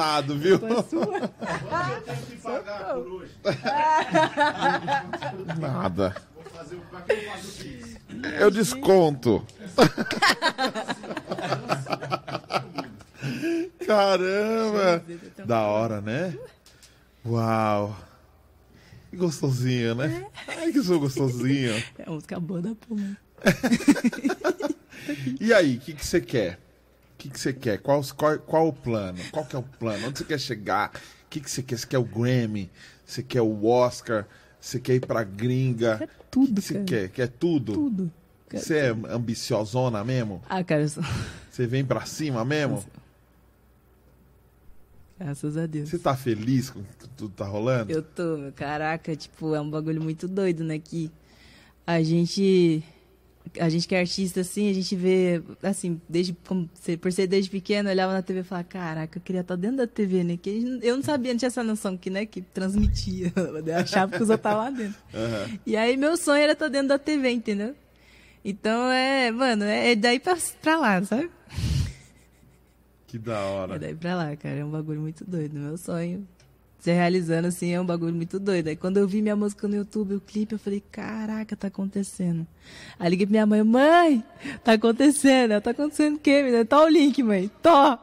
emocionado, viu? Eu tenho que pagar por hoje. Nada. Vou fazer o. Pra que eu faço o Pix? Eu desconto. Caramba! Da hora, né? Uau! Que gostosinho, né? Ai, que sou gostosinho. É a música boa da Puma. E aí, o que que você quer? O que que você quer? Qual, qual, qual o plano? Qual que é o plano? Onde você quer chegar? O que que você quer? Você quer o Grammy? Você quer o Oscar? Você quer ir pra gringa? Quer tudo, que que você quer? Quer tudo? Tudo. Você é ambiciosona mesmo? Ah, cara, eu sou... Você vem pra cima mesmo? graças a Deus. Você tá feliz com o que tudo tá rolando? Eu tô, meu. Caraca, tipo, é um bagulho muito doido, né? Que a gente. A gente que é artista, assim, a gente vê, assim, desde, como, por ser desde pequeno, eu olhava na TV e falava, caraca, eu queria estar dentro da TV, né? Que eu não sabia, não tinha essa noção que, né, que transmitia. Eu achava que os outros lá dentro. Aham. E aí meu sonho era estar dentro da TV, entendeu? Então é, mano, é daí pra, pra lá, sabe? Que da É hora. daí pra lá, cara. É um bagulho muito doido. Meu sonho se realizando assim é um bagulho muito doido. Aí quando eu vi minha música no YouTube, o clipe, eu falei, caraca, tá acontecendo. Aí liguei pra minha mãe, mãe, tá acontecendo. Tá acontecendo o quê, menina? Tá o link, mãe. Mostra.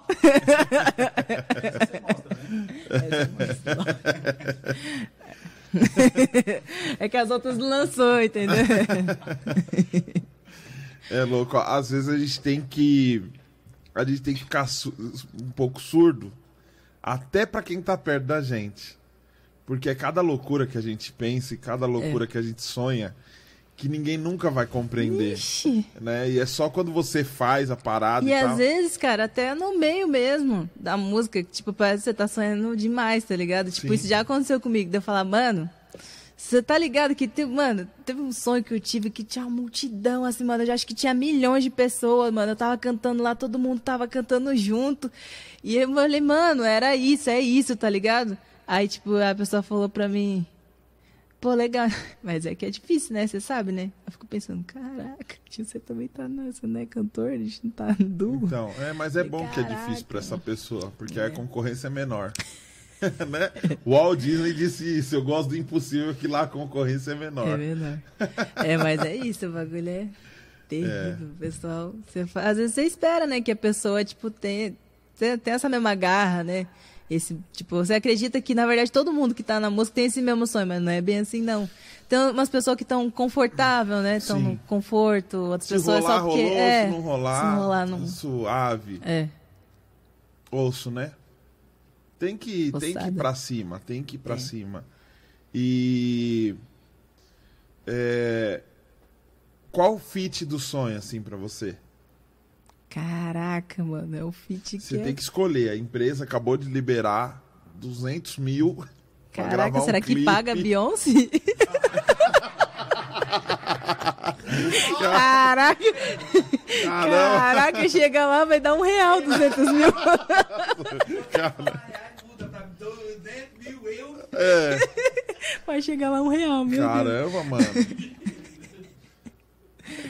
É que as outras lançou, entendeu? É louco. Às vezes a gente tem que. A gente tem que ficar um pouco surdo. Até pra quem tá perto da gente. Porque é cada loucura que a gente pensa e cada loucura que a gente sonha que ninguém nunca vai compreender. Ixi. Né? E é só quando você faz a parada e, E às vezes, cara, até no meio mesmo da música, que, tipo, parece que você tá sonhando demais, tá ligado? Tipo, Sim. isso já aconteceu comigo, de eu falar, mano, você tá ligado que teve, mano, teve um sonho que eu tive que tinha uma multidão, assim, mano, eu já acho que tinha milhões de pessoas, mano, eu tava cantando lá, todo mundo tava cantando junto, e eu falei, mano, era isso, é isso, tá ligado? Aí, tipo, a pessoa falou pra mim, Pô, legal. Mas é que é difícil, né? Você sabe, né? Eu fico pensando, caraca, você também tá nessa, né? Cantor, a gente não tá duo. Então, é, mas é bom que é Caraca. difícil pra essa pessoa, porque a concorrência é menor. né? O Walt Disney disse isso, eu gosto do impossível que lá a concorrência é menor. É menor. É, mas é isso, o bagulho é terrível, pessoal. Você Às vezes você espera, né, que a pessoa, tipo, tenha, tenha, tenha essa mesma garra, né? Esse, tipo, você acredita que, na verdade, todo mundo que tá na música tem esse mesmo sonho, mas não é bem assim, não. Tem umas pessoas que estão confortável, né? Estão no conforto, outras Se pessoas rolar, só porque. rolou, é, se não rolar, se não rolar, não. suave. É. Ouço, né? Tem que, tem que ir pra cima, tem que ir pra É. cima. E. é, qual o fit do sonho, assim, pra você? Caraca, mano, é o fit que Você é. tem que escolher. A empresa acabou de liberar 200 mil Caraca, gravar um será que clipe. paga a Beyoncé? Caraca, Caramba, caraca, chega lá, vai dar um real, 200 mil. cara. Mil euros. É, Vai chegar lá um real, meu Deus. caramba, mano.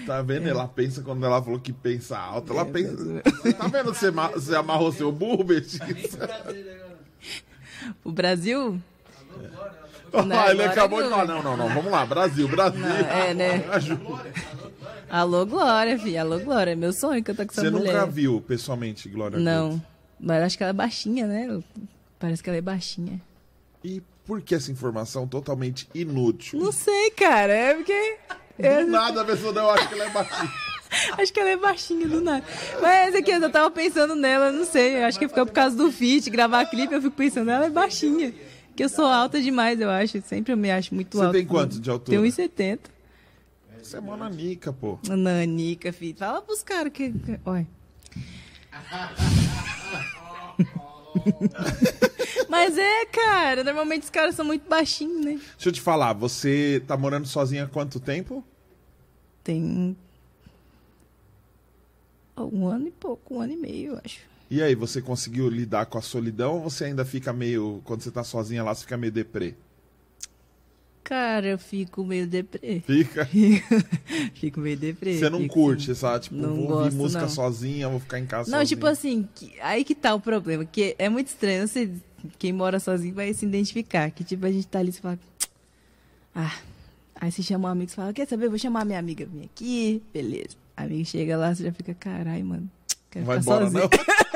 Tá vendo? Ela pensa quando ela falou que pensa alto. Ela É, pensa. Você tá vendo? Você, ma- você amarrou seu burro, Betis? O Brasil? Não, ele agora acabou de não. falar. Não, não, não. Vamos lá. Brasil, Brasil. Não, é, né? Ajuda. Alô, Glória, filha. Alô, Glória. É meu sonho cantar com essa Você mulher. nunca viu pessoalmente Glória Não. Mas acho que ela é baixinha, né? Parece que ela é baixinha. E por que essa informação totalmente inútil? Não sei, cara. É porque. eu- Do nada a pessoa não acha que ela é baixinha. Acho que ela é baixinha do nada. Mas aqui eu tava pensando nela, não sei. eu Acho que ficou por causa do feat, gravar clipe, eu fico pensando, ela é baixinha. Que eu sou alta demais, eu acho. Sempre eu me acho muito Você alta. tem quanto de altura? Tenho 1,70. Você é mó nanica, pô. Nanica, filho. Fala pros caras que. que- Olha. Mas é, cara. Normalmente os caras são muito baixinhos, né? Deixa eu te falar, você tá morando sozinha há quanto tempo? Tem. Um ano e pouco, um ano e meio, eu acho. E aí, você conseguiu lidar com a solidão ou você ainda fica meio. Quando você tá sozinha lá, você fica meio deprê? Cara, eu fico meio deprê. Fica? fico meio deprê. Você não fico curte, assim. essa, tipo, Não vou ouvir gosto, música não. sozinha, vou ficar em casa Não, sozinha. tipo assim, que- aí que tá o problema, que é muito estranho, você, quem mora sozinho vai se identificar, que tipo, a gente tá ali e você fala, ah, aí você chama um amigo e fala, quer saber, vou chamar minha amiga vir aqui, beleza. A amiga chega lá, você já fica, carai, mano, quero Vai ficar embora, sozinha. não?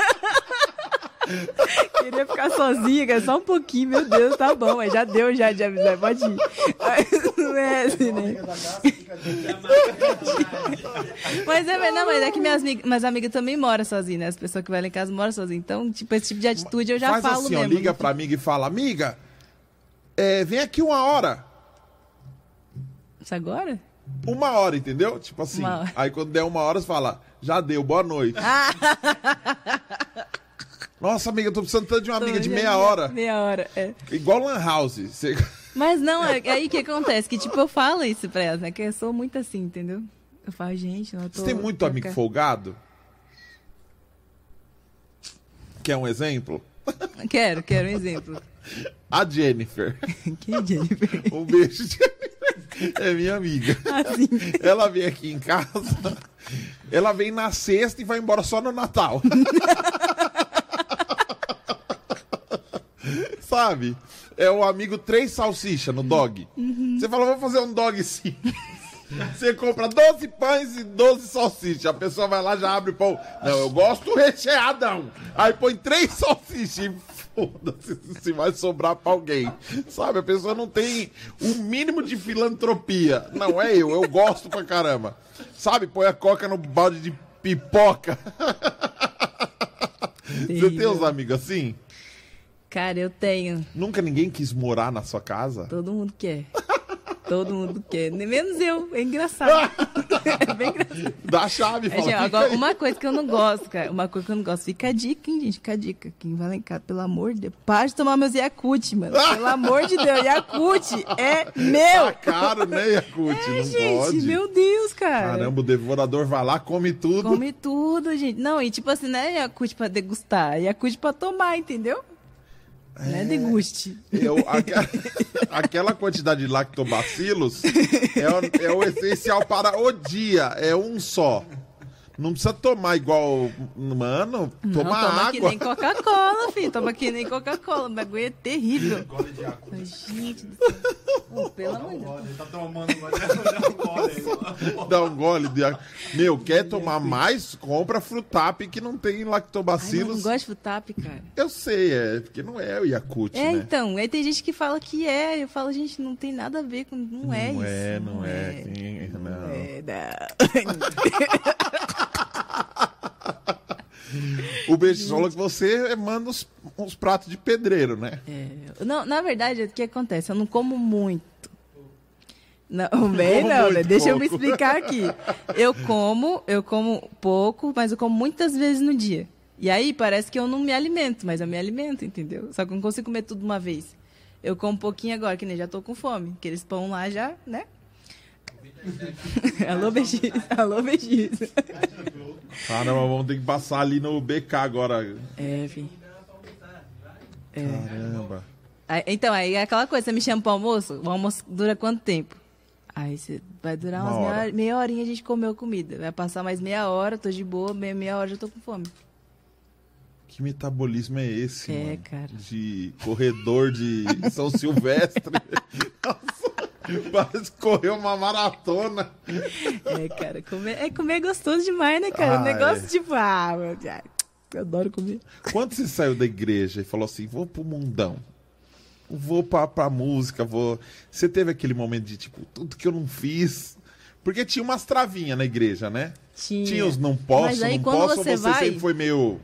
Queria ficar sozinha, cara, só um pouquinho, meu Deus, tá bom, mas já deu já de avisar, pode ir. Mas não é assim, né? Mas é, não, mas é que minhas, amigas- minhas amigas também moram sozinhas, né? As pessoas que vão lá em casa moram sozinhas. Então, tipo, esse tipo de atitude eu já Faz falo assim, ó, mesmo. liga pra amiga e fala, amiga, é, vem aqui uma hora. Isso agora? Uma hora, entendeu? Tipo assim. Aí quando der uma hora, você fala, já deu, boa noite. Nossa, amiga, eu tô precisando tanto de uma amiga de meia hora. Meia hora, é. Igual Lan House. Você- Mas não, é é aí que acontece, que tipo, eu falo isso pra elas, né? Que eu sou muito assim, entendeu? Eu falo, gente, não tô... Você tem muito tô amigo ca- folgado? Quer um exemplo? Quero, quero um exemplo. A Jennifer. Quem é Jennifer? Um beijo, Jennifer. É minha amiga. Assim. Ela vem aqui em casa. Ela vem na sexta e vai embora só no Natal. Sabe? É o amigo três salsicha no dog. Você fala, vou fazer um dog sim. Você compra 12 pães e 12 salsichas. A pessoa vai lá já abre o pão. Não, eu gosto recheadão. Aí põe três salsichas e foda-se se vai sobrar pra alguém. Sabe? A pessoa não tem o mínimo de filantropia. Não é eu, eu gosto pra caramba. Sabe? Põe a coca no balde de pipoca. Você tem uns amigos assim? Cara, eu tenho. Nunca ninguém quis morar na sua casa? Todo mundo quer. Todo mundo quer. Nem Menos eu. É engraçado. é bem engraçado. Dá a chave, fala. gente, "Fica agora, aí." uma coisa que eu não gosto, cara. Uma coisa que eu não gosto. Fica a dica, hein, gente? Fica a dica. Quem vai lá em casa, pelo amor de Deus. Para de tomar meus Yakut, mano. Pelo amor de Deus. Yakut é meu. Tá caro, né, Yakut? É, não gente. pode. Meu Deus, cara. Caramba, o devorador vai lá, come tudo. Come tudo, gente. Não, e tipo assim, não é Yakut pra degustar. É Yakut pra tomar, entendeu? É deguste. Eu, aquela, quantidade de lactobacilos é é o essencial para o dia. É um só. Não precisa tomar igual. Mano, Não, toma toma que água. nem Coca-Cola, filho. Toma que nem Coca-Cola. O bagulho é terrível. Ai, gente do céu. Pelo amor de Deus. Ele tá tomando dá um gole um gole de água. Meu, quer tomar mais? Compra frutap que não tem Ai, eu não lactobacilos. gosto de frutap, cara. Eu sei, é, porque não é o Yakut, É, né? então. Aí tem gente que fala que é. Eu falo, gente, não tem nada a ver com. Não é não isso. é, não é. tem- não. É, não. O beijo falou que você manda uns, uns pratos de pedreiro, né? É, Não, na verdade, o que acontece? Eu não como muito. Não, bem não, né? Deixa eu me pouco. explicar aqui. Eu como, eu como pouco, mas eu como muitas vezes no dia. E aí parece que eu não me alimento, mas eu me alimento, entendeu? Só que eu não consigo comer tudo uma vez. Eu como um pouquinho agora, que nem já tô com fome. Aqueles pão lá já, né? Alô, beijinho. Alô, beijinho. Caramba, vamos ter que passar ali no BK agora. É, fi. Caramba. Aí- então, aí é aquela coisa, você me chama pro almoço, o almoço dura quanto tempo? Aí você vai durar Uma umas hora. meia, meia horinha a gente comeu comida. Vai passar mais meia hora, tô de boa, meia, meia hora já tô com fome. Que metabolismo é esse, É, mano? cara. De corredor de São Silvestre. Nossa. Parece correu uma maratona. É, cara, comer, é, comer é gostoso demais, né, cara? Ah, o negócio, é. tipo, ah, meu, ai, eu adoro comer. Quando você saiu da igreja e falou assim, vou pro mundão, vou pra, pra música, vou... Você teve aquele momento de, tipo, tudo que eu não fiz... Porque tinha umas travinhas na igreja, né? Tinha. Tinha os não posso, Mas aí não quando posso, você ou você vai- sempre foi meio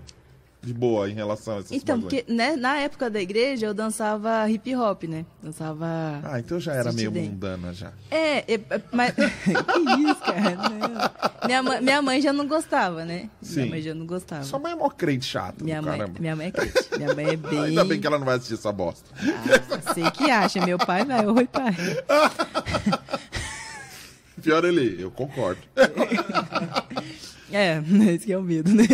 de boa em relação a essas Então, bagulho? porque né, na época da igreja eu dançava hip hop, né? Dançava. Ah, então já era meio mundana já. É, é, é, mas. que isso, cara? Minha, mãe, minha mãe já não gostava, né? Sim. Minha mãe já não gostava. Sua mãe é mó crente chata, minha, mãe, caramba. minha mãe é crente. Minha mãe é bem. Ainda bem que ela não vai assistir essa bosta. Ah, sei que acha. Meu pai vai. Oi, pai. Pior ele, eu concordo. É, esse que é o medo, né? Se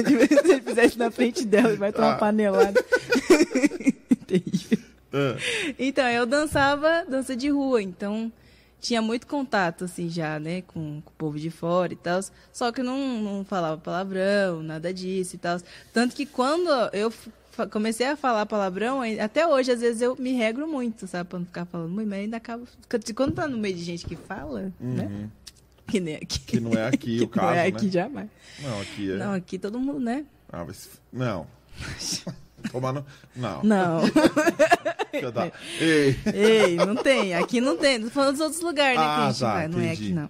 ele fizer isso na frente dela, ele vai tomar uma Ah. panelada. Terrível. Ah, Então, eu dançava dança de rua, então tinha muito contato, assim, já, né, com, com o povo de fora e tal. Só que eu não, não falava palavrão, nada disso e tal. Tanto que quando eu comecei a falar palavrão, até hoje, às vezes, eu me regro muito, sabe, pra não ficar falando muito, mas ainda acaba. Quando tá no meio de gente que fala, né? Que nem aqui. Que não é aqui o Que não caso, é né? aqui jamais. Não, aqui é. Não, aqui todo mundo, né? Ah, mas... Não. Tomando. Não. Não. Deixa eu dar. Ei. Ei, não tem. Aqui não tem. Tô falando dos outros lugares, né, Ah, tá, vai. Não é aqui, não.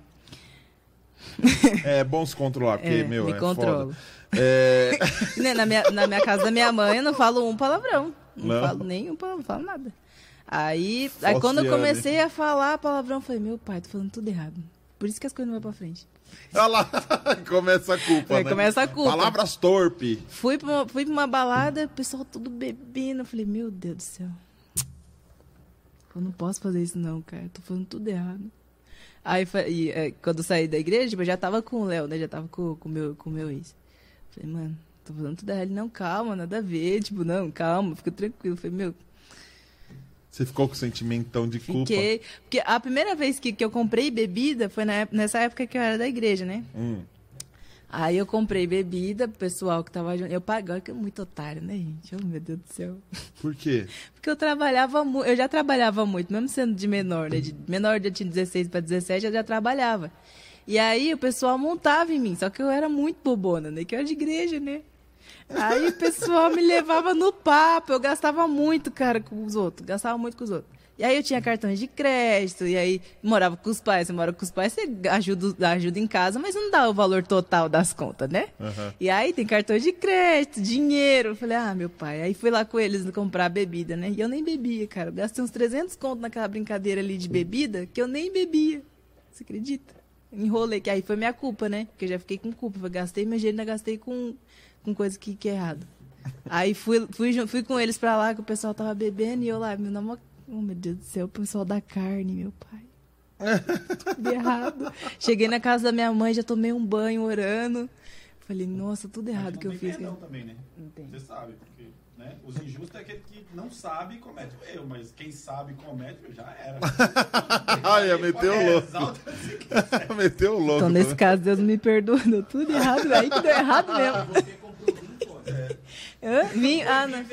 É bom se controlar, porque, É, meu, me é controlo. foda. É... Né, Na minha, na minha casa da minha mãe, eu não falo um palavrão. Não, Não? falo nenhum palavrão, não falo nada. Aí, aí quando eu comecei a falar palavrão, eu falei, meu pai, tô falando tudo errado. Por isso que as coisas não vão pra frente. Olha lá, começa a culpa, Aí né? começa a culpa. Palavras torpe. Fui pra, uma, fui pra uma balada, o pessoal tudo bebendo. Eu falei, meu Deus do céu. Eu não posso fazer isso não, cara. Tô falando tudo errado. Aí, e, é, quando eu saí da igreja, tipo, eu já tava com o Léo, né? Já tava com o meu, com o meu ex. Falei, mano, tô falando tudo errado. Ele, não, calma, nada a ver. Tipo, não, calma, fica tranquilo. Falei, meu, Você ficou com sentimentão de culpa. fiquei... Porque a primeira vez que, que eu comprei bebida foi na, nessa época que eu era da igreja, né? Hum. Aí eu comprei bebida pro pessoal que tava junto. Eu paguei, que é muito otário, né, gente? Oh, meu Deus do céu. Por quê? Porque eu trabalhava muito, eu já trabalhava muito, mesmo sendo de menor, né? De menor tinha 16 para 17, eu já trabalhava. E aí o pessoal montava em mim, só que eu era muito bobona, né? Que eu era de igreja, né? Aí o pessoal me levava no papo, eu gastava muito, cara, com os outros, gastava muito com os outros. E aí eu tinha cartões de crédito, e aí morava com os pais, você mora com os pais, você ajuda, ajuda em casa, mas não dá o valor total das contas, né? Aham. E aí tem cartão de crédito, dinheiro. Eu falei, ah, meu pai. Aí fui lá com eles comprar bebida, né? E eu nem bebia, cara. Eu gastei uns 300 conto naquela brincadeira ali de bebida que eu nem bebia. Você acredita? Enrolei, que aí foi minha culpa, né? Porque eu já fiquei com culpa. Eu gastei meu dinheiro, ainda gastei com, com coisa que, que é errado. Aí fui, fui, fui com eles pra lá, que o pessoal tava bebendo, e eu lá, meu nome. Oh, meu Deus do céu, o pessoal da carne, meu pai. Tudo errado. Cheguei na casa da minha mãe, já tomei um banho orando. Falei, nossa, tudo errado Não que eu tem fiz. perdão também, né? Não tem. Você sabe, porque né? os injustos é aquele que não sabe e comete o erro, mas quem sabe comete, já era. Ai, meteu o É, louco. meteu o louco. Então, nesse também. caso, Deus me perdoa. Deu tudo errado. Aí que deu errado mesmo. Você comprou vinho, pô. É. Hã? Vinho? Ah, não.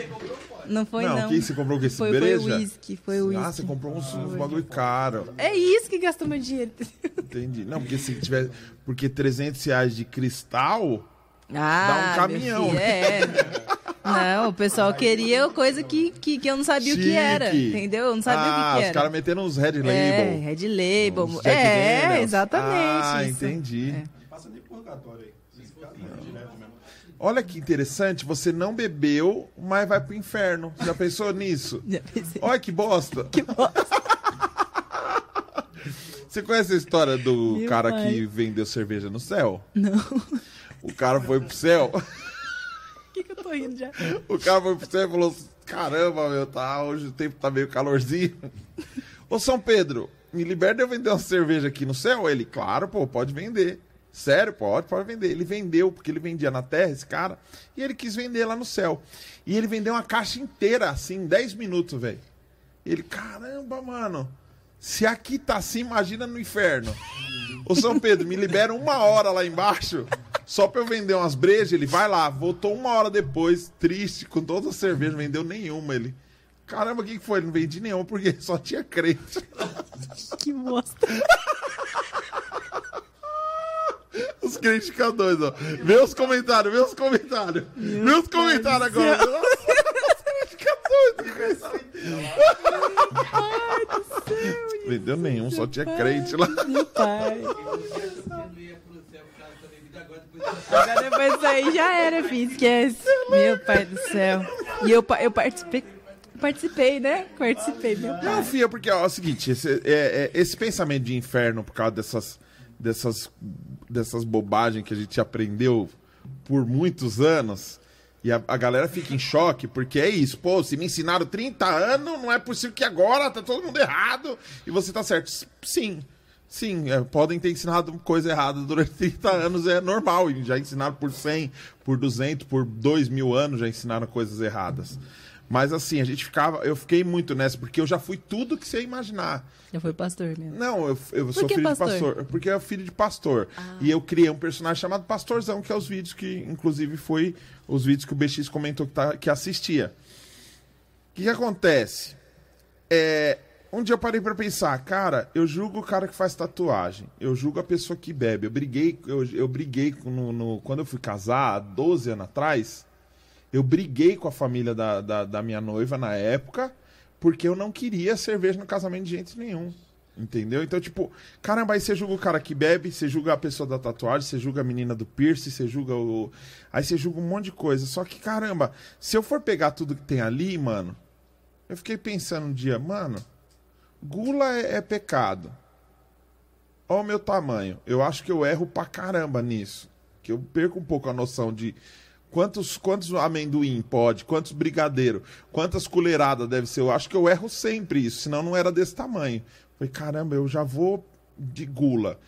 Não foi, não, não. que você comprou o que? Esse Foi, foi breja? uísque, foi uísque. Ah, você comprou uns, uns bagulho caro. É isso que gastou meu dinheiro. Entendi. Não, porque se tiver. Porque 300 reais de cristal. Ah, um caminhão. meu filho, é. Não, o pessoal queria coisa que, que, que eu não sabia o que chique. era. Entendeu? Eu não sabia ah, o que, que os era. caras metendo uns red label. É, Red Label. Uns Jack É, Daniels. exatamente. Ah, isso. entendi. É. Passa nem purgatório aí. Esse cara tá direto mesmo. Olha que interessante, você não bebeu, mas vai pro inferno. Já pensou nisso? Já pensei. Olha que bosta. Que bosta. Você conhece a história do Meu cara pai. que vendeu cerveja no céu? Não. O cara foi pro céu. Por que, que eu tô rindo já? O cara foi pro céu e falou: Caramba, meu, tá, hoje o tempo tá meio calorzinho. Ô São Pedro, me liberta de eu vender uma cerveja aqui no céu? Ele, claro, pô, pode vender. Sério, pode, pode vender. Ele vendeu, porque ele vendia na terra, esse cara, e ele quis vender lá no céu. E ele vendeu uma caixa inteira, assim, em 10 minutos, velho. Ele, caramba, mano, se aqui tá assim, imagina no inferno. Ô São Pedro, me libera uma hora lá embaixo, só pra eu vender umas brejas. Ele vai lá, voltou uma hora depois, triste, com toda a cerveja, não vendeu nenhuma. Ele, Caramba, o que foi? Não vendi nenhum, porque só tinha crente. Que bosta. Os crentes ficam doidos, ó. Vê os comentários, vê os comentários. Vê os comentários agora. Os crentes ficam doidos. Vendeu nenhum, só tinha crente lá. Meu pai. Agora depois aí já era, filho. Esquece. Meu pai do céu. E eu, eu participei. Participei, né? Participei, meu pai. Não, Fia, porque ó, é o seguinte, esse, é- é- esse pensamento de inferno por causa dessas, dessas, dessas bobagens que a gente aprendeu por muitos anos, e a, a galera fica em choque, porque é isso, pô, se me ensinaram 30 anos, não é possível que agora tá todo mundo errado e você tá certo. Sim, sim, é, podem ter ensinado coisa errada durante 30 anos, é normal, já ensinaram por 100, por 200, por 2 mil anos já ensinaram coisas erradas. Mas assim, a gente ficava. Eu fiquei muito nessa, porque eu já fui tudo que você imaginar. Já foi pastor mesmo. Não, eu, eu sou filho pastor? de pastor. Porque é filho de pastor. E eu criei um personagem chamado Pastorzão, que é os vídeos que, inclusive, foi os vídeos que o BX comentou que, tá, que assistia. O que, que acontece? É, um dia eu parei pra pensar, cara, eu julgo o cara que faz tatuagem, eu julgo a pessoa que bebe. Eu briguei, eu, eu briguei no, no- quando eu fui casar, há 12 anos atrás, eu briguei com a família da, da, da minha noiva na época, porque eu não queria cerveja no casamento de gente nenhum. Entendeu? Então, tipo, caramba, aí você julga o cara que bebe, você julga a pessoa da tatuagem, você julga a menina do piercing, você julga o. Aí você julga um monte de coisa. Só que, caramba, se eu for pegar tudo que tem ali, mano, eu fiquei pensando um dia, mano, gula é, é pecado. Olha o meu tamanho. Eu acho que eu erro pra caramba nisso. Que eu perco um pouco a noção de quantos, quantos amendoim pode, quantos brigadeiro, quantas colheradas deve ser. Eu acho que eu erro sempre isso, senão não era desse tamanho. Falei, caramba, eu já vou de gula.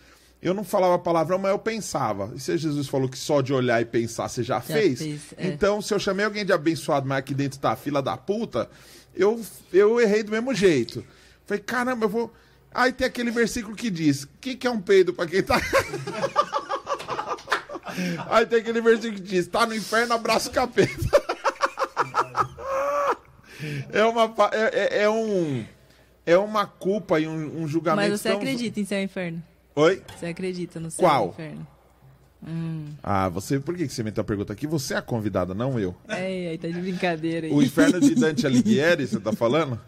Eu não falava palavrão, mas eu pensava. E se Jesus falou que só de olhar e pensar você já, fez? fez, é. Então, se eu chamei alguém de abençoado, mas aqui dentro tá a fila da puta, eu, eu errei do mesmo jeito. Falei, caramba, eu vou. Aí tem aquele versículo que diz: o que, que é um peido pra quem tá. Aí tem aquele versículo que diz: tá no inferno, abraça o capeta. é uma. É, é- é um. É uma culpa e um, um julgamento. Mas você tão- acredita em céu e inferno? Oi? Você acredita no céu Qual? inferno? Ah, você. Por que você meteu a pergunta aqui? Você é a convidada, não eu. É, aí tá de brincadeira aí. O inferno de Dante Alighieri, você tá falando?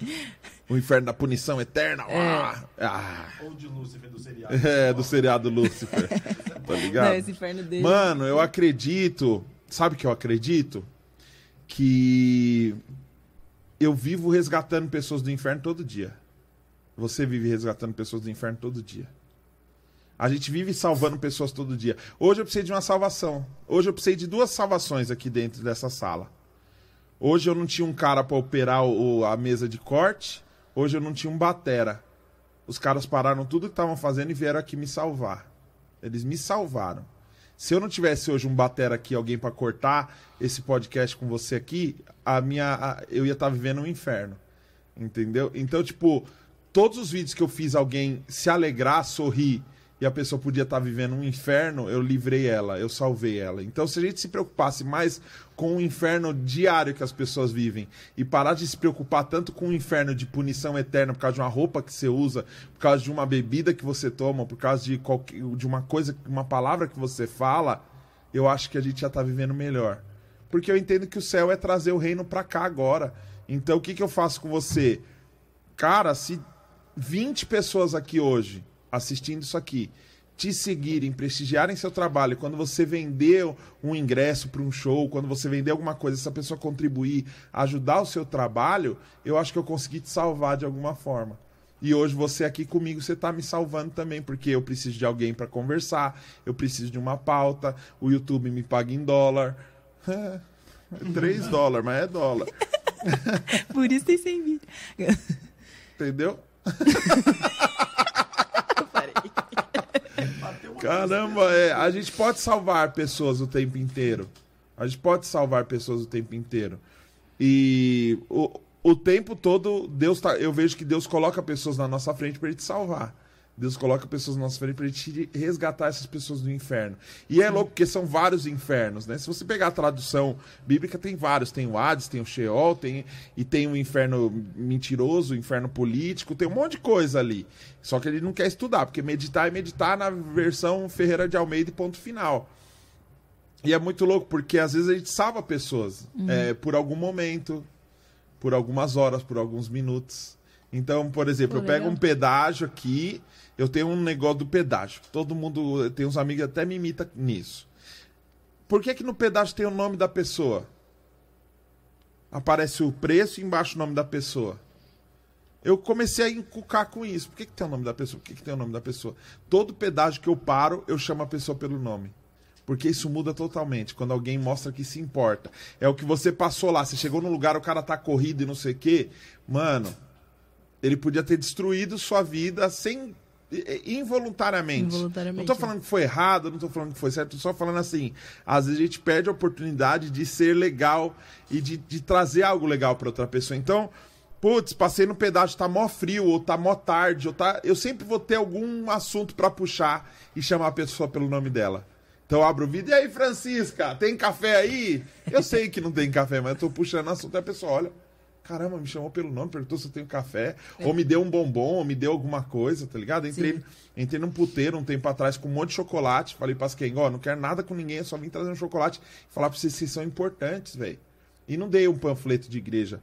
O inferno da punição eterna? É. Ah, ah, Ou de Lúcifer do seriado. é, do seriado Lúcifer. Tá ligado? Não, esse inferno dele. Mano, eu acredito. Sabe o que eu acredito? Que eu vivo resgatando pessoas do inferno todo dia. Você vive resgatando pessoas do inferno todo dia. A gente vive salvando pessoas todo dia. Hoje eu precisei de uma salvação. Hoje eu precisei de duas salvações aqui dentro dessa sala. Hoje eu não tinha um cara pra operar o- a mesa de corte. Hoje eu não tinha um batera. Os caras pararam tudo que estavam fazendo e vieram aqui me salvar. Eles me salvaram. Se eu não tivesse hoje um batera aqui, alguém pra cortar esse podcast com você aqui, a minha, a- eu ia estar vivendo um inferno. Entendeu? Então, tipo, todos os vídeos que eu fiz alguém se alegrar, sorrir e a pessoa podia estar vivendo um inferno, eu livrei ela, eu salvei ela. Então, se a gente se preocupasse mais com o inferno diário que as pessoas vivem e parar de se preocupar tanto com o inferno de punição eterna por causa de uma roupa que você usa, por causa de uma bebida que você toma, por causa de, qualquer, de uma coisa, uma palavra que você fala, eu acho que a gente já está vivendo melhor. Porque eu entendo que o céu é trazer o reino para cá agora. Então, o que, que eu faço com você? Cara, se 20 pessoas aqui hoje assistindo isso aqui te seguirem, prestigiarem seu trabalho, quando você vender um ingresso para um show, quando você vender alguma coisa, essa pessoa contribuir, ajudar o seu trabalho, eu acho que eu consegui te salvar de alguma forma. E hoje você aqui comigo, você está me salvando também, porque eu preciso de alguém para conversar, eu preciso de uma pauta, o YouTube me paga em dólar. É, 3 dólares, mas é dólar. Por isso tem 100 vídeos. Entendeu? Parei. Caramba, é, a gente pode salvar pessoas o tempo inteiro. A gente pode salvar pessoas o tempo inteiro. E o, o tempo todo, Deus tá, eu vejo que Deus coloca pessoas na nossa frente para ele te salvar. Deus coloca pessoas na nossa frente pra gente resgatar essas pessoas do inferno. E é louco porque são vários infernos, né? Se você pegar a tradução bíblica, tem vários. Tem o Hades, tem o Sheol, tem, e tem o inferno mentiroso, o inferno político, tem um monte de coisa ali. Só que ele não quer estudar, porque meditar é meditar na versão Ferreira de Almeida e ponto final. E é muito louco, porque às vezes a gente salva pessoas é, por algum momento, por algumas horas, por alguns minutos. Então, por exemplo, Pô, eu pego legal. um pedágio aqui, eu tenho um negócio do pedágio. Todo mundo, tem uns amigos até me imita nisso. Por que que no pedágio tem o nome da pessoa? Aparece o preço e embaixo o nome da pessoa. Eu comecei a encucar com isso. Por que, que tem o nome da pessoa? Por que, que tem o nome da pessoa? Todo pedágio que eu paro, eu chamo a pessoa pelo nome. Porque isso muda totalmente. Quando alguém mostra que se importa. É o que você passou lá. Você chegou num lugar, o cara tá corrido e não sei o quê. Mano, ele podia ter destruído sua vida sem. Eh, involuntariamente. Involuntariamente, Não tô falando que foi errado, não tô falando que foi certo, só falando assim. Às vezes a gente perde a oportunidade de ser legal e de, de trazer algo legal pra outra pessoa. Então, putz, passei no pedágio, tá mó frio, ou tá mó tarde, ou tá. Eu sempre vou ter algum assunto pra puxar e chamar a pessoa pelo nome dela. Então eu abro o vídeo, e aí, Francisca, tem café aí? Eu sei que não tem café, mas eu tô puxando assunto, aí a pessoa olha. Caramba, me chamou pelo nome, perguntou se eu tenho café, ou me deu um bombom, ou me deu alguma coisa, tá ligado? Entrei, Sim. entrei num puteiro um tempo atrás com um monte de chocolate, falei pra quem, ó, não quero nada com ninguém, eu só vim trazer um chocolate e falar pra vocês que vocês são importantes, velho. E não dei um panfleto de igreja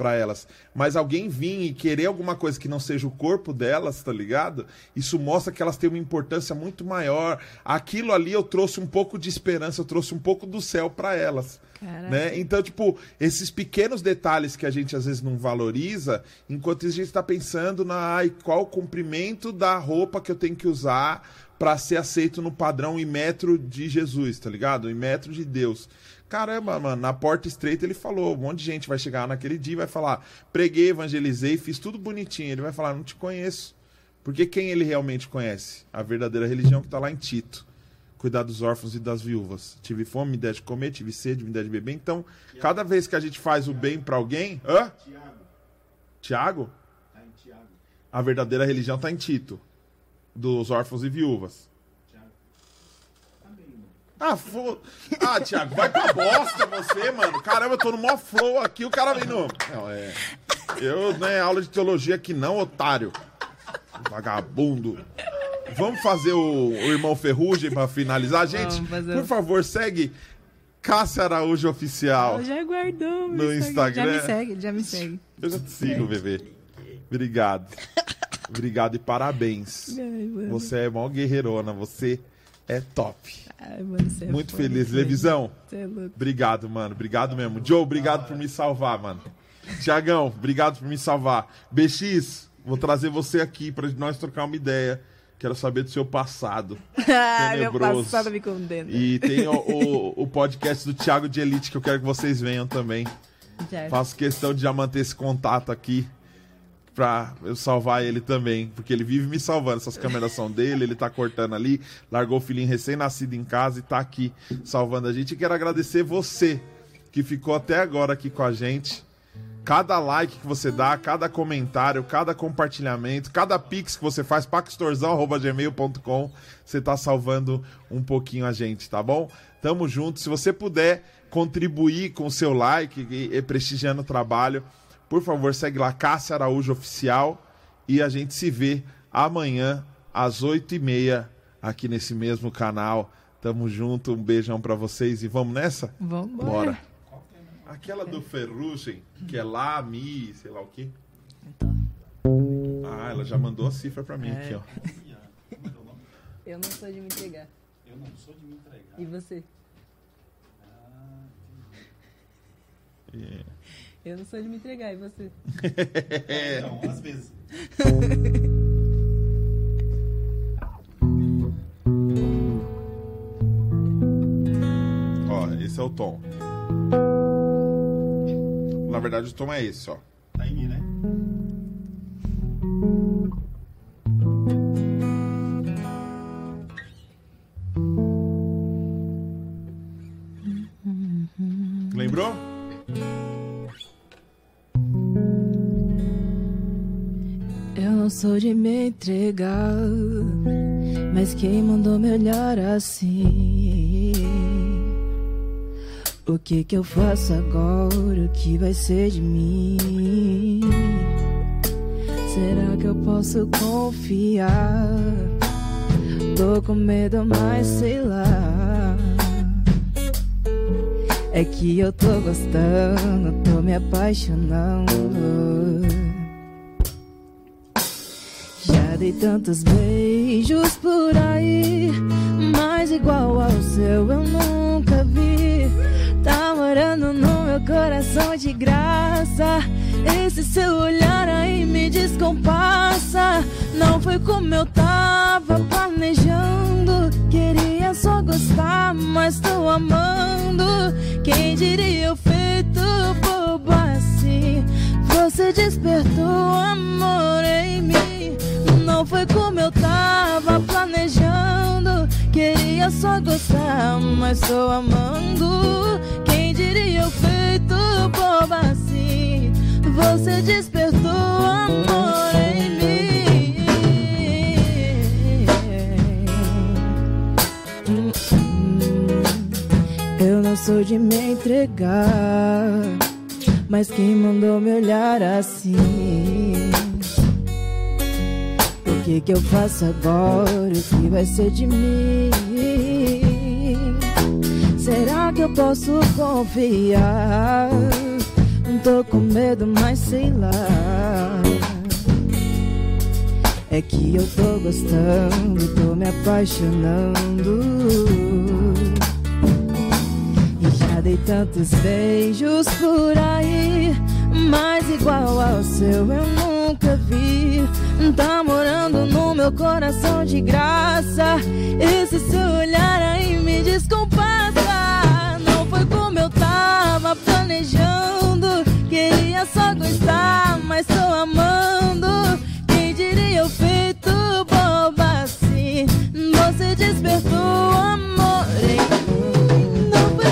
pra elas. Mas alguém vir e querer alguma coisa que não seja o corpo delas, tá ligado? Isso mostra que elas têm uma importância muito maior. Aquilo ali eu trouxe um pouco de esperança, eu trouxe um pouco do céu pra elas. Caraca. Né? Então, tipo, esses pequenos detalhes que a gente às vezes não valoriza, enquanto a gente está pensando na ai, qual o comprimento da roupa que eu tenho que usar para ser aceito no padrão e metro de Jesus, tá ligado? Em metro de Deus. Caramba, mano, na porta estreita ele falou, um monte de gente vai chegar naquele dia e vai falar, preguei, evangelizei, fiz tudo bonitinho. Ele vai falar, não te conheço. Porque quem ele realmente conhece? A verdadeira religião que tá lá em Tito cuidar dos órfãos e das viúvas. Tive fome, me der de comer, tive sede, me der de beber. Então, cada vez que a gente faz o bem pra alguém. Hã? Tiago, Tiago? tá em Tiago. A verdadeira religião tá em Tito. Dos órfãos e viúvas. Tiago. Tá bem, mano. Ah, fo... ah, Tiago, vai pra bosta você, mano. Caramba, eu tô no mó flow aqui, o cara vem no. Não, é. Eu, não é aula de teologia aqui não, otário. Vagabundo. Vamos fazer o, o irmão Ferrugem pra finalizar, gente? Por favor, segue Cássia Araújo Oficial. Já guardou No meu Instagram. Já me segue, já me segue. Eu já te sigo, bebê. Obrigado. Obrigado e parabéns. Ai. Você é mó guerreirona, você é top. Ai, mano, você é Muito foda, feliz. você- Levisão, é obrigado, mano. Obrigado mesmo. Joe, obrigado por me salvar, mano. Tiagão, obrigado por me salvar. BX, vou trazer você aqui pra nós trocar uma ideia. Quero saber do seu passado. Ah, meu passado me condena. E tem o, o, o podcast do Thiago de Elite que eu quero que vocês venham também. Já. Faço questão de já manter esse contato aqui pra eu salvar ele também, porque ele vive me salvando. Essas câmeras são dele, ele tá cortando ali, largou o filhinho recém-nascido em casa e tá aqui salvando a gente. E quero agradecer você que ficou até agora aqui com a gente. Cada like que você dá, cada comentário, cada compartilhamento, cada pix que você faz, paxtorzão.gmail.com, você tá salvando um pouquinho a gente, tá bom? Tamo junto. Se você puder contribuir com o seu like e, prestigiando o trabalho, por favor, segue lá, Cássia Araújo Oficial. E a gente se vê amanhã, às 8h30, aqui nesse mesmo canal. Tamo junto, um beijão pra vocês e vamos nessa? Vambora. Bora. Aquela do Ferrugem, que é lá, mi, sei lá o quê. Então, Ah, ela já mandou a cifra pra mim É. aqui, ó. É eu não sou de me entregar. Eu não sou de me entregar. E você? Ah, É. Eu não sou de me entregar. E você? Não, às vezes. Ó, esse é o tom. Na verdade, o tom é esse, ó. Tá em mim, né? Eu não não sou de me entregar, mas quem mandou me olhar assim? O que que eu faço agora? O que vai ser de mim? Será que eu posso confiar? Tô com medo, mas sei lá. É que eu tô gostando, tô me apaixonando. Dei tantos beijos por aí, mas igual ao seu eu nunca vi. Tá morando no meu coração de graça. Esse seu olhar aí me descompassa. Não foi como eu tava planejando. Queria só gostar, mas tô amando. Quem diria eu feito bobo assim? Você despertou amor em mim. Não foi como eu tava planejando. Queria só gostar, mas tô amando. Quem diria eu feito bobo assim? Você despertou amor em mim. Eu não sou de me entregar, mas quem mandou me olhar assim? Que que eu faço agora? O que vai ser de mim? Será que eu posso confiar? Tô com medo, mas sei lá. É que eu tô gostando, tô me apaixonando. E já dei tantos beijos por aí, mas igual ao seu eu nunca vi. Tá morando no meu coração de graça. Esse seu olhar aí me descompassa. Não foi como eu tava planejando. Queria só gostar, mas tô amando. Quem diria eu feito boba assim? Você despertou amor em mim. Não foi